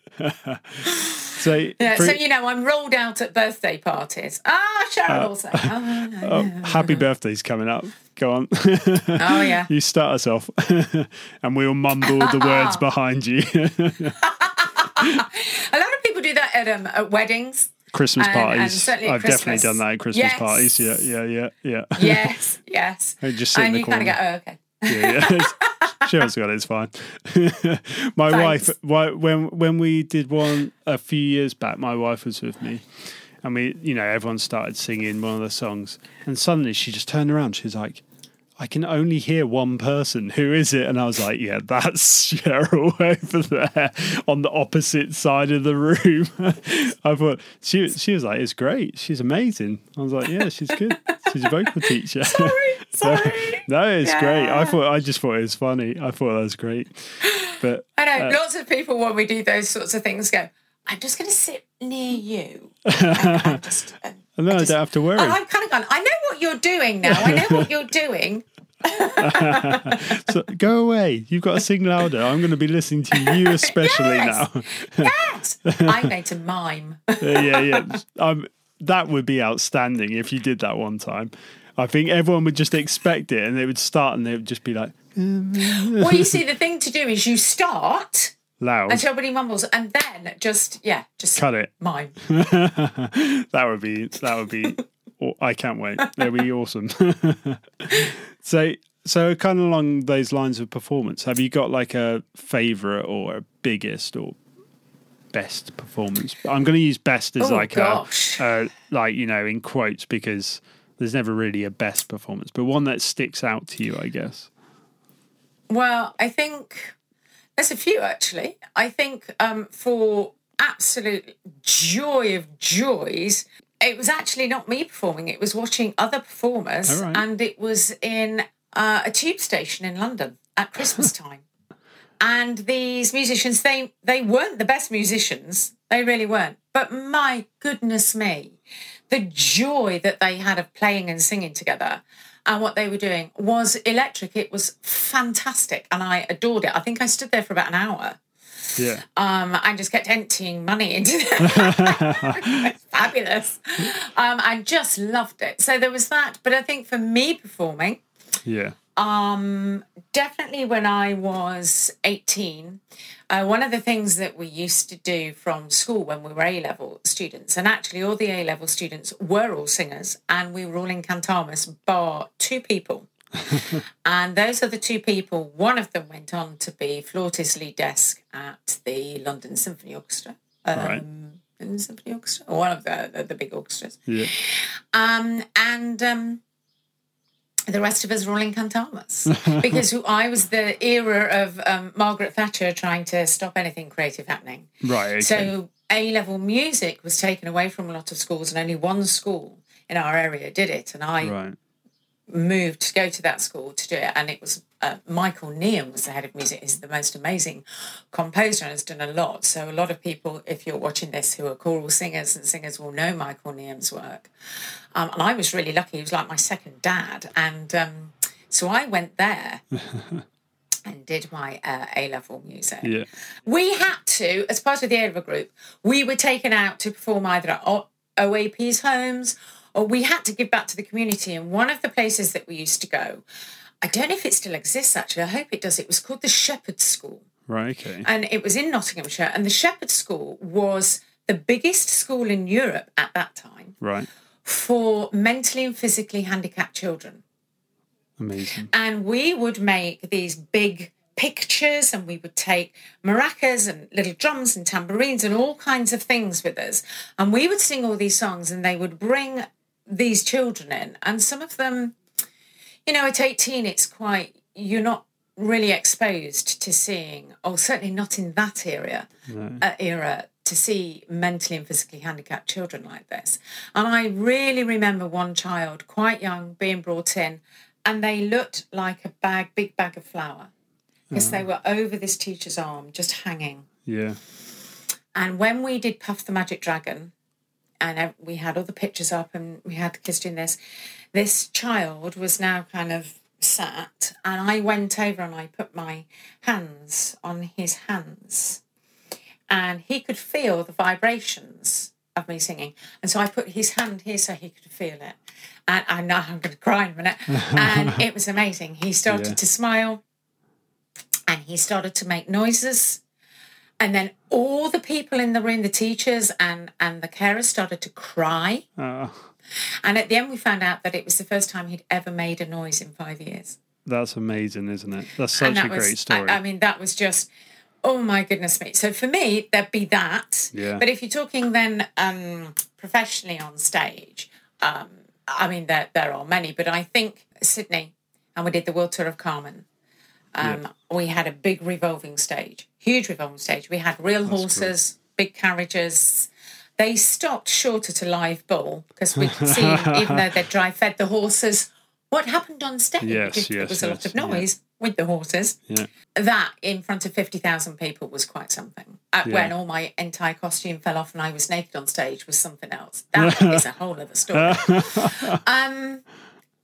So, Yeah, for- so you know, I'm rolled out at birthday parties. Ah, Cheryl also. (laughs) Oh, no, oh, no. happy birthday's coming up. Go on. oh (laughs) yeah. you start us off, (laughs) and we'll mumble the words behind you. A lot of people do that at um at weddings. Christmas And- and parties. certainly I've definitely done that at Christmas Yes. parties. Yeah, yeah, yeah, yeah. Yes, yes. I just and you kind of go, oh, okay. yeah, yeah. Cheryl's got it. It's fine. (laughs) my Thanks. wife, when when we did one a few years back, my wife was with me, and we, you know, everyone started singing one of the songs, and suddenly she just turned around. She was like. I can only hear one person. Who is it? And I was like, "Yeah, that's (laughs) Cheryl over there on the opposite side of the room." (laughs) I thought she she was like, "It's great. She's amazing." I was like, "Yeah, she's good. She's a vocal teacher." (laughs) Sorry, sorry. No, it's great. I thought I just thought it was funny. I thought that was great. But I know Uh, lots of people when we do those sorts of things go, I'm just going to sit near you. And (laughs) I'm just, and and then I, just- don't have to worry. and I've kind of gone, I know what you're doing now. I know what (laughs) you're doing. So go away. You've got to sing louder. I'm going to be listening to you (laughs) especially Yes. now. Yes. I'm going to mime. yeah, yeah. yeah. Um, that would be outstanding if you did that one time. I think everyone would just expect it, and they would start, and they would just be like well, you see, the thing to do is you start loud. until everybody mumbles, and then just yeah, just Cut it. mine (laughs) that would be that would be (laughs) I can't wait. That'd be awesome. (laughs) so so kind of along those lines of performance, have you got like a favorite or a biggest or best performance? I'm going to use best as Oh, like gosh. a, a like you know in quotes because there's never really a best performance, but one that sticks out to you, I guess. Well, I think there's a few actually. I think um, for absolute joy of joys, it was actually not me performing. It was watching other performers, right. and it was in uh, a tube station in London at Christmas (laughs) time. and these musicians, they they weren't the best musicians. They really weren't. But my goodness me, the joy that they had of playing and singing together and what they were doing was electric. It was fantastic. And I adored it. I think I stood there for about an hour Yeah. um, and just kept emptying money into (laughs) (laughs) it. Fabulous. Um, I just loved it. So there was that. But I think for me performing, Yeah. Um, definitely when I was 18, uh, one of the things that we used to do from school when we were A level students, and actually all the A level students were all singers, and we were all in Cantamus, bar two people. (laughs) and those are the two people. One of them went on to be flautist lead desk at the London Symphony Orchestra. Um, Right. London Symphony Orchestra, or one of the, the, the big orchestras. Yeah. Um, and um, the rest of us were all in Cantamus (laughs) because I was the era of um, Margaret Thatcher trying to stop anything creative happening. Right. Okay. So A level music was taken away from a lot of schools, and only one school in our area did it. And I right. Moved to go to that school to do it, and it was uh, Michael Neaum was the head of music. He's the most amazing composer and has done a lot. So a lot of people, if you're watching this, who are choral singers and singers, will know Michael Neaum's work. Um, and I was really lucky; he was like my second dad, and um, so I went there. (laughs) And did my uh, A level music. Yeah. We had to, as part of the A level group, we were taken out to perform either at O- OAP's homes or we had to give back to the community. And one of the places that we used to go, I don't know if it still exists actually, I hope it does. It was called the Shepherd School Right. Okay. and it was in Nottinghamshire. And the Shepherd School was the biggest school in Europe at that time Right. for mentally and physically handicapped children Amazing. and we would make these big pictures and we would take maracas and little drums and tambourines and all kinds of things with us and we would sing all these songs and they would bring these children in. And some of them you know at 18 it's quite you're not really exposed to seeing or certainly not in that area uh, era to see mentally and physically handicapped children like this. And i really remember one child quite young being brought in and they looked like a bag big bag of flour. Because they were over this teacher's arm just hanging. Yeah. and when we did Puff the Magic Dragon, and we had all the pictures up and we had the kids doing this, this child was now kind of sat, and I went over and I put my hands on his hands, and he could feel the vibrations of me singing. And so I put his hand here so he could feel it. And I know I'm going to cry in a minute. (laughs) And it was amazing. He started Yeah. to smile and he started to make noises and then all the people in the room the teachers and and the carers started to cry Uh, and at the end we found out that it was the first time he'd ever made a noise in five years that's amazing, isn't it? That's such that a great story. I, I mean that was just oh my goodness me so for me there'd be that Yeah. but if you're talking then um professionally on stage um i mean there there are many but i think sydney and we did the world tour of carmen um, we had a big revolving stage, huge revolving stage. We had real horses, big carriages. They stopped short at a live bull because we could (laughs) see, even though they dry fed the horses, what happened on stage. Yes, If there yes, was a lot yes, of yeah. noise with the horses. yeah. That in front of 50,000 people was quite something. Uh, Yeah. When all my entire costume fell off and I was naked on stage was something else. That (laughs) is a whole other story. (laughs) um,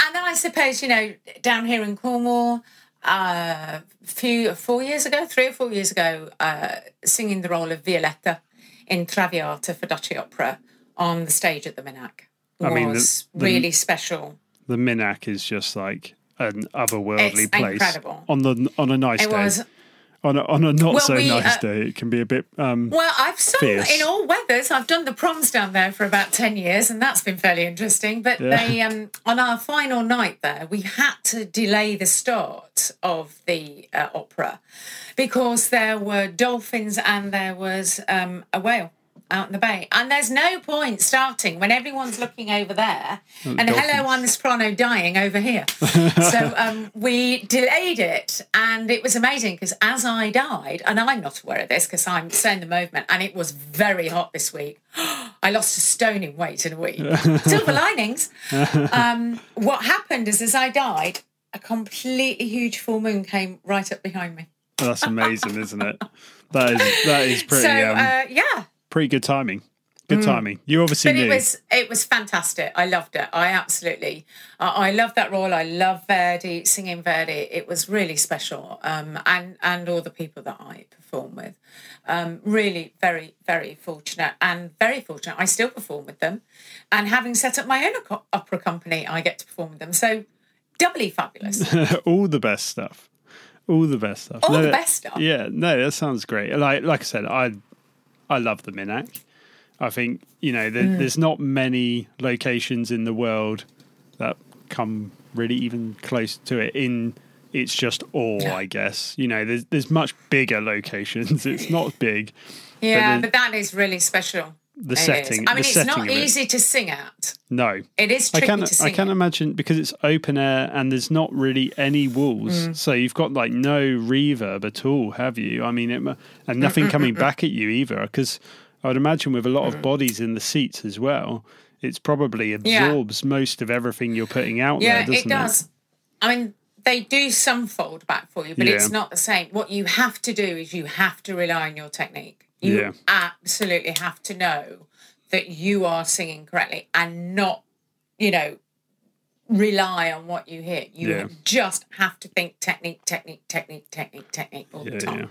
and then I suppose, you know, down here in Cornwall, uh, few four years ago, three or four years ago, uh, singing the role of Violetta in Traviata for Duchy Opera on the stage at the Minack was I mean, the- the- really special. The Minack is just like an otherworldly It's place. incredible. On the on a nice It day. was on a, on a not Well, so we, nice uh, day, it can be a bit. Um, Well, I've sung Fierce. in all weathers. I've done the proms down there for about 10 years, and that's been fairly interesting. But Yeah. they, um, on our final night there, we had to delay the start of the uh, opera because there were dolphins and there was um, a whale out in the bay. And there's no point starting when everyone's looking over there. and hello. I'm the soprano dying over here. (laughs) so um, we delayed it, and it was amazing because as I died, and I'm not aware of this because I'm saying the movement, and it was very hot this week. (gasps) I lost a stone in weight in a week. (laughs) Silver linings. Um, what happened is, as I died, a completely huge full moon came right up behind me. that's amazing, isn't it? That is that is (laughs) pretty so um, uh, yeah, pretty good timing. Good timing. You obviously but knew. it was it was fantastic. I loved it. I absolutely, I I loved that role. I love Verdi singing Verdi. It was really special, um, and and all the people that I perform with. Um, really, very, very fortunate, and very fortunate. I still perform with them, and having set up my own opera company, I get to perform with them. So doubly fabulous. (laughs) all the best stuff. All the best stuff. All No, the best stuff. Yeah, no, that sounds great. Like like I said, I I love the Minack. I think you know there, Mm. there's not many locations in the world that come really even close to it. In it's just awe, I guess. You know, there's there's much bigger locations. It's not big. Yeah, the- but, that is really special. The It is. setting. I mean, it's not of it. easy to sing at. No, It is I tricky can I can at. imagine because it's open air and there's not really any walls, Mm. so you've got like no reverb at all, have you? I mean, it, and nothing coming back at you either. Because I would imagine with a lot Mm. of bodies in the seats as well, it's probably absorbs most of everything you're putting out Yeah, there, it does. I mean, they do some fold back for you, but Yeah. it's not the same. What you have to do is you have to rely on your technique. You Yeah. absolutely have to know that you are singing correctly and not, you know, rely on what you hear. You Yeah. just have to think technique, technique, technique, technique, technique all Yeah, the time.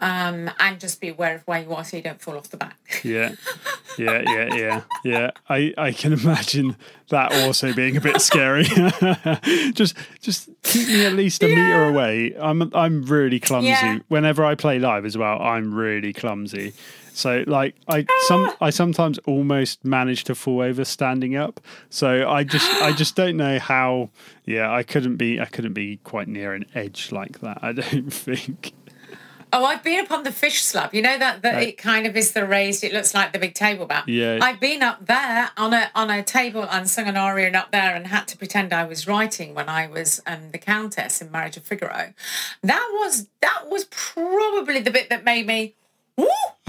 Um, and just be aware of where you are so you don't fall off the back. Yeah, (laughs) yeah, yeah, yeah, yeah. I, I can imagine that also being a bit scary. (laughs) just just keep me at least a meter away. I'm I'm really clumsy. Yeah. Whenever I play live as well, I'm really clumsy. So like I some I sometimes almost manage to fall over standing up. So I just I just (gasps) don't know how. Yeah, I couldn't be I couldn't be quite near an edge like that. I don't (laughs) think. Oh, I've been up on the fish slab. You know that that Right. it kind of is the raised. It looks like the big table back. Yeah. I've been up there on a on a table and sung an aria and up there and had to pretend I was writing when I was um, the Countess in Marriage of Figaro. That was that was probably the bit that made me woo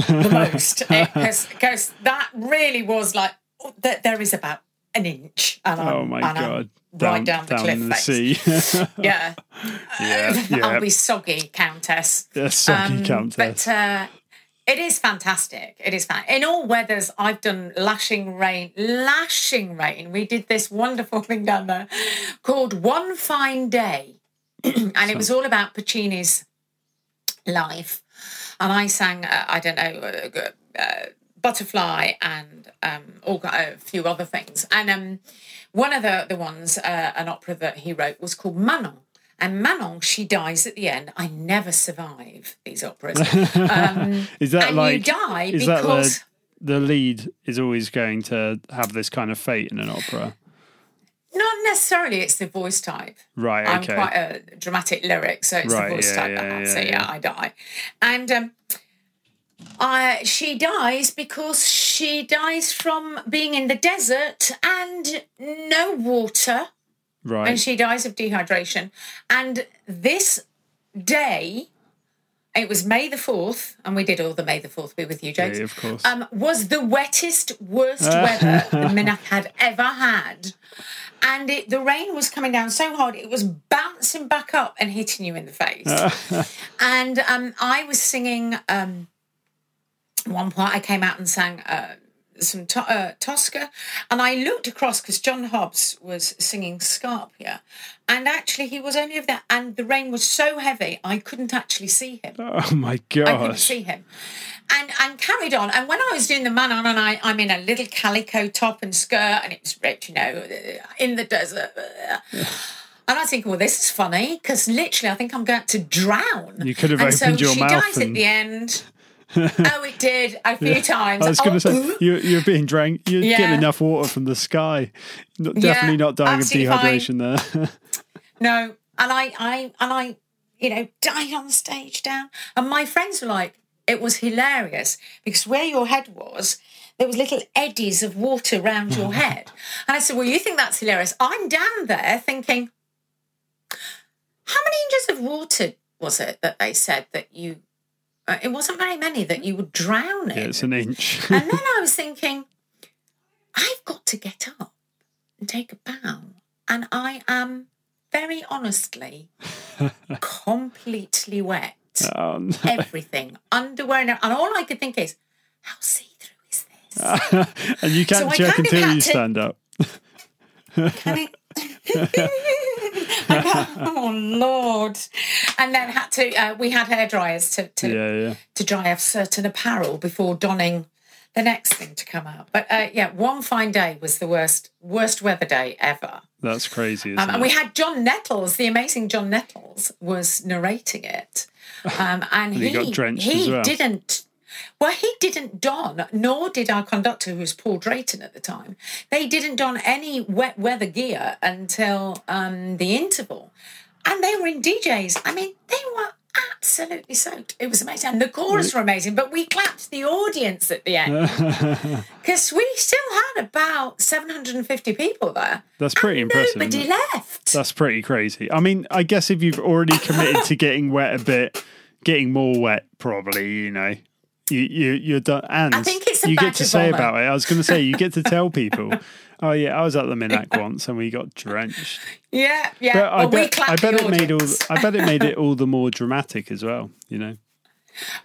the (laughs) most because that really was like oh, there, there is about an inch. And I'm, Oh my god! Right down, the cliff in the face. sea. (laughs) (laughs) Yeah, yeah, yeah. I'll be soggy, Countess. The soggy Um, countess. But uh, it is fantastic. It is fan. In all weathers, I've done lashing rain. Lashing rain. We did this wonderful thing down there called One Fine Day, (clears throat) and it was all about Puccini's life. And I sang, uh, I don't know, uh, uh, Butterfly and um, all, a few other things. And um, one of the, the ones, uh, an opera that he wrote, was called Manon. And Manon, she dies at the end. I never survive these operas. (laughs) Um, is that and like you die because the, the lead is always going to have this kind of fate in an opera? Not necessarily it's the voice type. Right. I'm quite a dramatic lyric, so it's Right, the voice yeah, type yeah, yeah, so yeah. I die. And um, I, she dies because she dies from being in the desert and no water, Right. and she dies of dehydration. And this day, it was May the 4th, and we did all the May the 4th be with you jokes Yeah, of course. um, was the wettest, worst (laughs) weather the Minack had ever had. And it, the rain was coming down so hard, it was bouncing back up and hitting you in the face. (laughs) and um, I was singing, um, one part I came out and sang uh, some to- uh, Tosca, and I looked across because John Hobbs was singing Scarpia, and actually he was only over there, and the rain was so heavy I couldn't actually see him. (laughs) oh my god! I couldn't see him. And and carried on. And when I was doing the Manon, and I, I'm in a little calico top and skirt, and it was you know, in the desert. (sighs) And I think, well, this is funny because literally, I think I'm going to drown. You could have and opened so your she dies at the end. (laughs) oh, it did a few times. I was going to Oh, say you, you're being drank. You're Yeah. getting enough water from the sky. Not, Yeah, definitely not dying of absolutely fine. dehydration there. (laughs) No, and I, I, and I, you know, died on stage down, and my friends were like, it was hilarious because where your head was, there was little eddies of water around your (laughs) head, and I said, well, you think that's hilarious? I'm down there thinking, how many inches of water was it that they said that you? Uh, it wasn't very many that you would drown in. yeah, it's an inch. (laughs) And then (laughs) I was thinking, I've got to get up and take a bow. And I am very honestly (laughs) completely wet. oh, no. Everything, underwear, and, and all I could think is, how see through is this? and you can't So check until you to- stand up. Can I- I go, (laughs) oh Lord! And then had to. Uh, we had hair dryers to to Yeah, yeah. to dry off certain apparel before donning the next thing to come out. But uh, yeah, one fine day was the worst worst weather day ever. That's crazy. Um, and we had John Nettles, the amazing John Nettles, was narrating it, um, and, he he got drenched he as well. didn't. Well, he didn't don, nor did our conductor, who was Paul Drayton at the time. They didn't don any wet weather gear until um, the interval, and they were in DJs. I mean, they were absolutely soaked. It was amazing, and the chorus were amazing. But we clapped the audience at the end (laughs) because we still had about seven hundred and fifty people there. That's pretty and impressive. Nobody left. That's pretty crazy. I mean, I guess if you've already committed to getting wet a bit, getting more wet, probably, you know, you, you you're done. And I think it's you get to say about it. I was going to say you get to tell (laughs) people. Oh yeah, I was at the Minack once and we got drenched. Yeah, yeah. But I well, we bet I bet the it made all. I bet it made it all the more (laughs) dramatic as well. You know.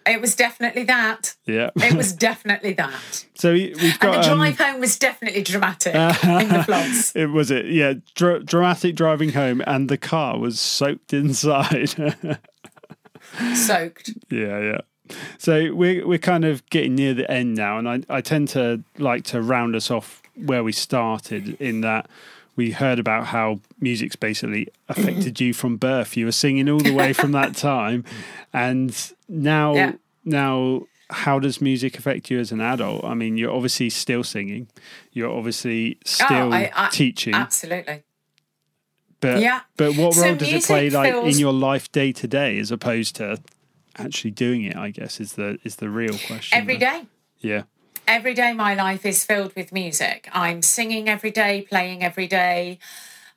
It was definitely that. Yeah. It was (laughs) definitely that. so we- we've And got the um, drive home was definitely dramatic in the floods. It was it, yeah. Dr- dramatic driving home, and the car was soaked inside. Soaked. Yeah, yeah. So we're we're kind of getting near the end now, and I, I tend to like to round us off where we started in that we heard about how music's basically (clears throat) affected you from birth. You were singing all the way from that (laughs) time, and now Yeah. now how does music affect you as an adult? I mean, you're obviously still singing, you're obviously oh, still Oh, I- I- teaching, Absolutely. but yeah. but what So role does it play like feels- in your life day to day as opposed to actually doing it? I guess is the is the real question. Every there. day. Yeah. Every day my life is filled with music. I'm singing every day, playing every day.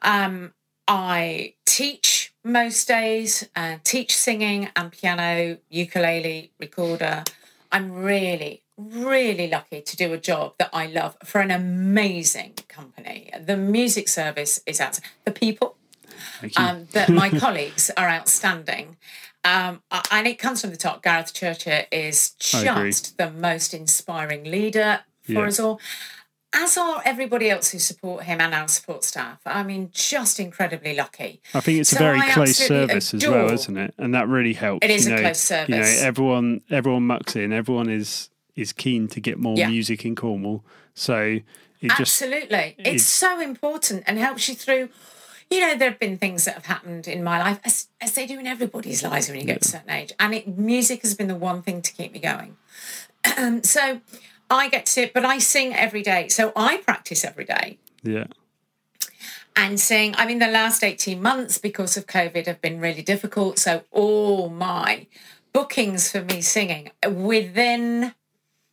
Um, I teach most days, uh, teach singing and piano, ukulele, recorder. I'm really, really lucky to do a job that I love for an amazing company. The music service is out. The people, Thank you. um, that my (laughs) colleagues are outstanding. Um, and it comes from the top. Gareth Churcher is just the most inspiring leader for Yeah. us all, as are everybody else who support him and our support staff. I mean, just incredibly lucky. I think it's a very I close absolutely service as well, isn't it? And that really helps. It is you a know, close You know, service. everyone everyone mucks in. Everyone is is keen to get more Yeah. music in Cornwall. So it just Absolutely. it's so important and helps you through. You know, there have been things that have happened in my life, as, as they do in everybody's lives when you get to a certain age. And it, music has been the one thing to keep me going. Um, (clears throat) so I get to, but I sing every day. So I practice every day yeah. and sing. I mean, the last 18 months because of COVID have been really difficult. So all my bookings for me singing within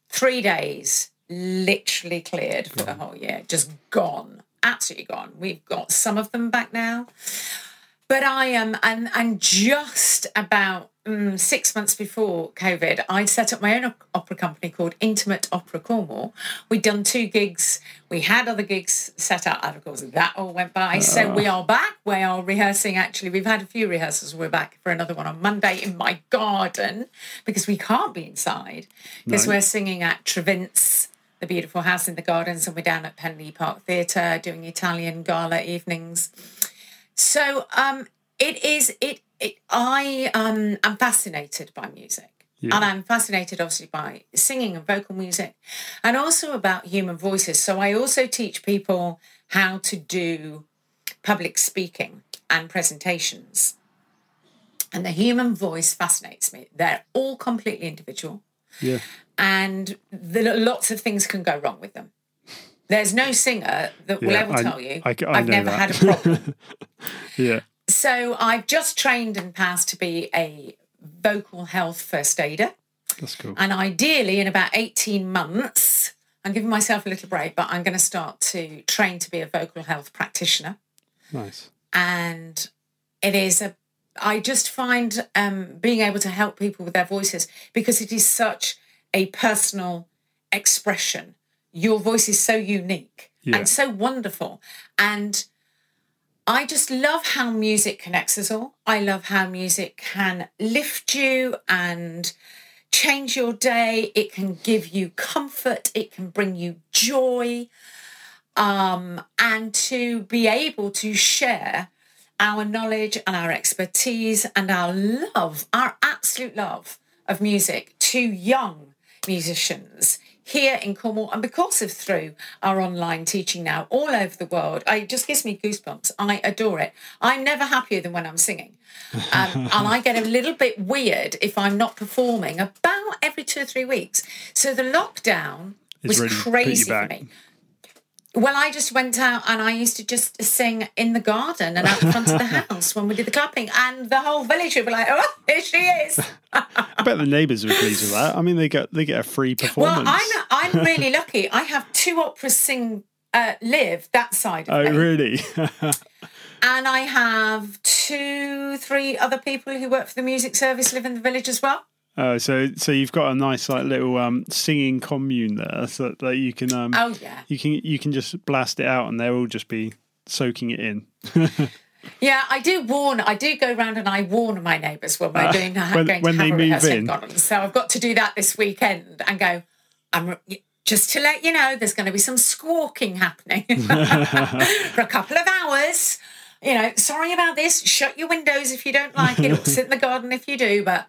three days literally cleared for the whole year, just gone, absolutely gone. We've got some of them back now. But I am, and, and just about mm, six months before COVID, I'd set up my own opera company called Intimate Opera Cornwall. We'd done two gigs. We had other gigs set up, and of course, that all went by. So we are back. We are rehearsing. Actually, we've had a few rehearsals. We're back for another one on Monday in my garden because we can't be inside because No. we're singing at Trevins. The beautiful house in the gardens, and we're down at Penlee Park Theatre doing Italian gala evenings. So um, it is it. it I um, am fascinated by music, Yeah. and I'm fascinated obviously by singing and vocal music, and also about human voices. So I also teach people how to do public speaking and presentations. And the human voice fascinates me. They're all completely individual Yeah. And the, lots of things can go wrong with them. There's no singer that will Yeah, ever I- tell you, I, have never that." had a problem. (laughs) Yeah. so I've just trained and passed to be a vocal health first aider. That's cool. And ideally, in about 18 months, I'm giving myself a little break, but I'm going to start to train to be a vocal health practitioner. Nice. and it is a i just find um, being able to help people with their voices because it is such a personal expression. Your voice is so unique Yeah. and so wonderful. And i just love how music connects us all. I love how music can lift you and change your day. It can give you comfort. It can bring you joy. Um, and to be able to share our knowledge and our expertise and our love, our absolute love of music to young musicians here in Cornwall, and because of through our online teaching now all over the world, it just gives me goosebumps. I adore it. I'm never happier than when I'm singing. Um, (laughs) and I get a little bit weird if I'm not performing about every two or three weeks. So the lockdown It's was really crazy for me. Well, I just went out and I used to just sing in the garden and out front of the (laughs) house when we did the clapping, and the whole village would be like, "Oh, here she is." I bet the neighbours were pleased with that. I mean, they get they get a free performance. (laughs) Well, I'm I'm (laughs) really lucky. I have two operas sing uh, live that side of oh, me, really? and I have two, three other people who work for the music service live in the village as well. Oh, so so you've got a nice like little um, singing commune there, so that, that you can um, Oh yeah, you can you can just blast it out, and they'll all just be soaking it in. (laughs) yeah. I do warn. I do go round and I warn my neighbours when we're doing Uh, when- going when to they have a move in. garden. So I've got to do that this weekend and go. I'm just to let you know, there's going to be some squawking happening (laughs) for a couple of hours. You know, sorry about this. Shut your windows if you don't like it, or sit in the garden if you do. But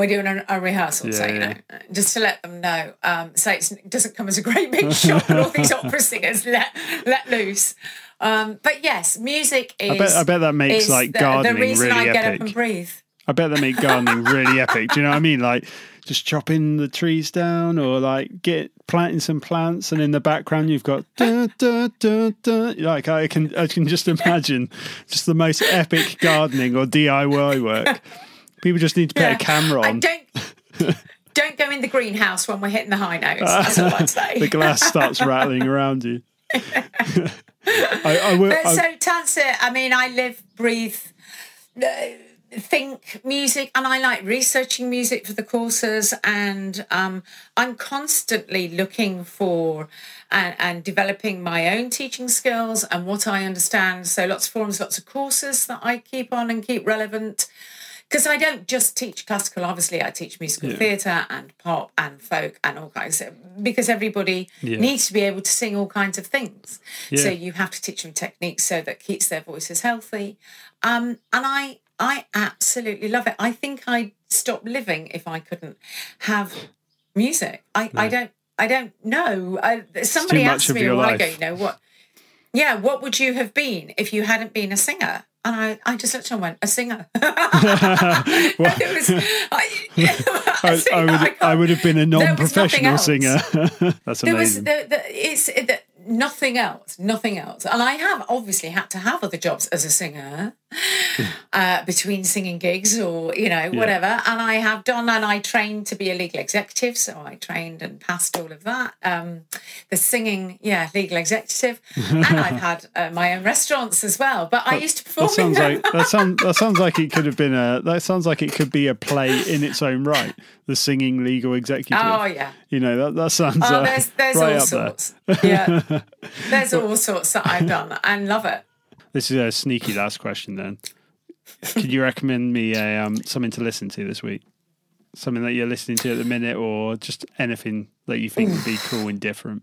we're doing a, a rehearsal, so Yeah, you yeah. know, just to let them know. Um, so it doesn't come as a great big shock that all these (laughs) opera singers let let loose. Um, but yes, music is. I bet I bet that makes like the, gardening the reason really I get epic. up and breathe. I bet that make gardening really epic. Do you know what I mean? Like just chopping the trees down, or like get planting some plants, and in the background you've got da, da, da, da. like I can I can just imagine just the most epic gardening or DIY work. (laughs) People just need to put Yeah. a camera I on. don't (laughs) don't go in the greenhouse when we're hitting the high notes. (laughs) That's all I'd say. The glass starts rattling around you. (laughs) I, I will. But I- so that's it. I mean, I live, breathe, uh, think music, and I like researching music for the courses. And um, I'm constantly looking for and, and developing my own teaching skills and what I understand. So lots of forums, lots of courses that I keep on and keep relevant. Because I don't just teach classical, obviously, I teach musical theatre and pop and folk and all kinds. Because everybody Yeah. needs to be able to sing all kinds of things. So you have to teach them techniques so that keeps their voices healthy. Um, and I, I absolutely love it. I think I'd stop living if I couldn't have music. I, I don't, I don't know. I, somebody asked me a while ago, you know what? Yeah, what would you have been if you hadn't been a singer? And I, I just looked and went, a singer. (laughs) it was, I, (laughs) (laughs) a I, singer, I would, I would have been a There was nothing non-professional singer. That's amazing. There was the, the, it's the, nothing else, nothing else. And I have obviously had to have other jobs as a singer (laughs) uh, between singing gigs or, you know, whatever. And I have done, and I trained to be a legal executive. So I trained and passed all of that. Um, the singing, yeah, legal executive. (laughs) and I've had uh, my own restaurants as well. But I used to perform That sounds like that (laughs) sounds that sounds like it could have been a that sounds like it could be a play in its own right. The singing legal executive. Oh, yeah. You know that that sounds Oh, uh, there's there's right all up there. sorts. Yeah, there's all sorts that I've done and love it. This is a sneaky last question. Then, could you recommend me a um, something to listen to this week? Something that you're listening to at the minute, or just anything that you think would be cool and different?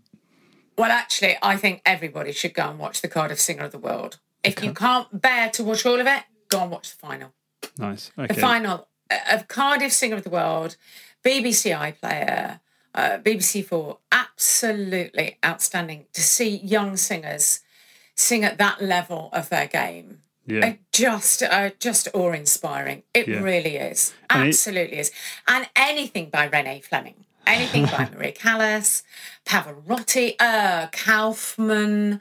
Well, actually, I think everybody should go and watch the Cardiff Singer of the World. If you can't bear to watch all of it, go and watch the final. Nice. The final uh, of Cardiff Singer of the World, BBC iPlayer, uh, BBC Four, absolutely outstanding to see young singers sing at that level of their game. Yeah. Just uh, just awe inspiring. It Yeah. really is. And it- Absolutely is. And anything by Renee Fleming, anything by (laughs) Maria Callas, Pavarotti, uh, Kaufmann.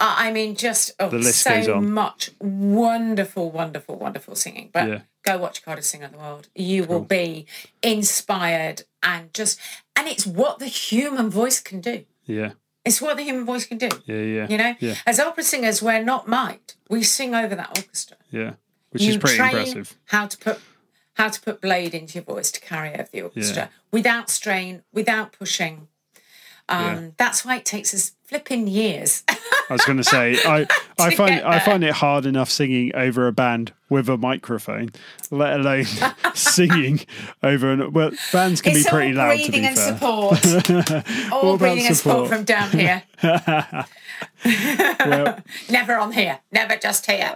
Uh, I mean, just oh, The list goes so much wonderful, wonderful, wonderful singing. But Yeah. go watch Cardiff Sing of the World. You will be inspired and just, and it's what the human voice can do. Yeah. It's what the human voice can do. Yeah. Yeah. You know, Yeah. as opera singers, we're not might. We sing over that orchestra. Yeah. Which you is pretty impressive. how to put how to put blade into your voice to carry over the orchestra Yeah. without strain, without pushing. Um, Yeah. That's why it takes us flipping years. I was going to say, I (laughs) I find I find it hard enough singing over a band with a microphone, let alone (laughs) singing over an. Well, bands can it's be pretty all loud. To breathing be and fair, support. (laughs) all about breathing and support support? from down here. (laughs) well, Never on here. Never just here.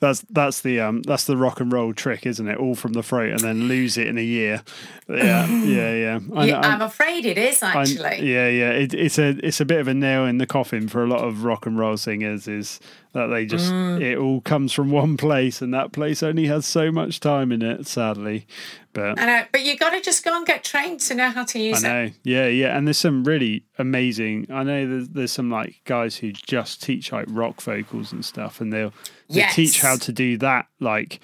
that's that's the um that's the rock and roll trick, isn't it? All from the throat and then lose it in a year. Yeah, yeah, yeah. I, Yeah, I- I'm afraid it is actually. yeah, yeah. It, it's a it's a bit of a nail in the coffin for a lot of rock and roll singers. Is that they just Mm. it all comes from one place, and that place only has so much time in it. Sadly, but I know, but you got to just go and get trained to know how to I use it. know. Yeah, yeah. And there's some really amazing. I know there's, there's some like guys who just teach like rock vocals and stuff, and they'll they Yes. teach how to do that like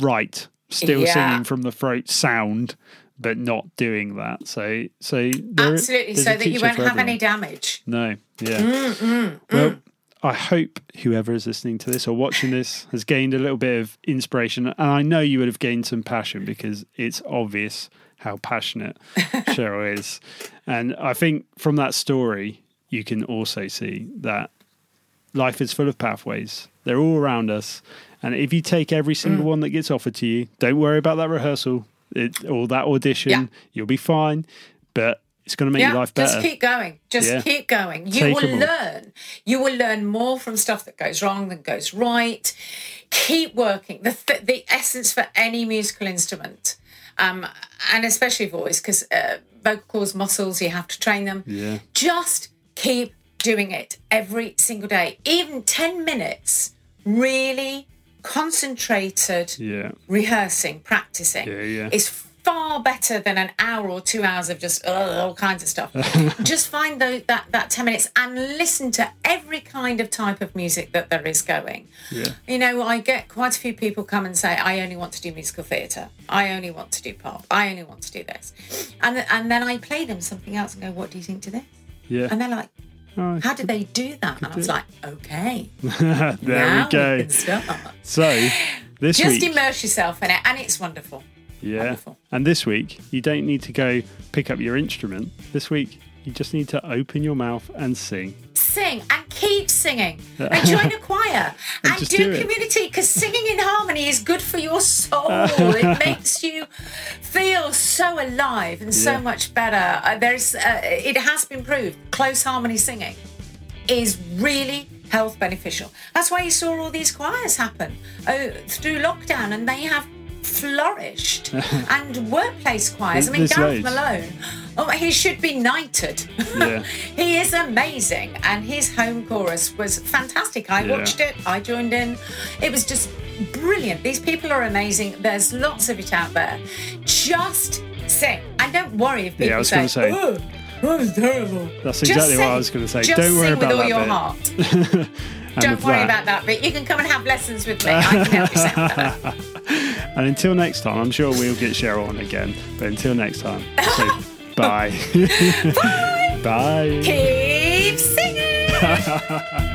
right, still Yeah. singing from the throat sound, but not doing that. So, so there- Absolutely, so that you won't have everyone. any damage. No, yeah. Mm, Well, I hope whoever is listening to this or watching this has gained a little bit of inspiration. And I know you would have gained some passion because it's obvious how passionate (laughs) Cheryl is. And I think from that story, you can also see that life is full of pathways. They're all around us. And if you take every Mm. single one that gets offered to you, don't worry about that rehearsal it, or that audition. Yeah. You'll be fine. But it's going to make yeah, your life better. just keep going. Just Yeah. keep going. You Take will learn. You will learn more from stuff that goes wrong than goes right. Keep working. The th- the essence for any musical instrument, um, and especially voice, because uh, vocal cords, muscles, you have to train them. Yeah. Just keep doing it every single day, even ten minutes. Really concentrated yeah. rehearsing, practicing Yeah, yeah. is far better than an hour or two hours of just uh, all kinds of stuff. (laughs) just find those, that that ten minutes and listen to every kind of type of music that there is going. Yeah. You know, I get quite a few people come and say, "I only want to do musical theatre. I only want to do pop. I only want to do this," and and then I play them something else and go, "What do you think to this?" Yeah. And they're like, Oh, "How did they do that?" And I was like, "Okay, (laughs) there now we go. start." So this Just week, immerse yourself in it, and it's wonderful. Yeah, wonderful. and this week you don't need to go pick up your instrument. This week you just need to open your mouth and sing. sing and keep singing (laughs) and join a choir and, just do, do community because singing in harmony is good for your soul (laughs) it makes you feel so alive and so Yeah. much better uh, there's uh, it has been proved close harmony singing is really health beneficial that's why you saw all these choirs happen uh, through lockdown and they have flourished (laughs) and workplace choirs i mean gareth malone oh he should be knighted Yeah. (laughs) he is amazing, and his home chorus was fantastic. I Yeah. watched it, I joined in. It was just brilliant. These people are amazing. There's lots of it out there. Just sing, and don't worry if people Yeah, I was say. "Oh, that was terrible." That's exactly what I was going to say. Just Don't worry sing about with all that your bit. heart. (laughs) And Don't worry that- about that bit. You can come and have lessons with me. I can help you. (laughs) And until next time, I'm sure we'll get Cheryl on again. But until next time, so (laughs) bye. (laughs) bye. Keep singing.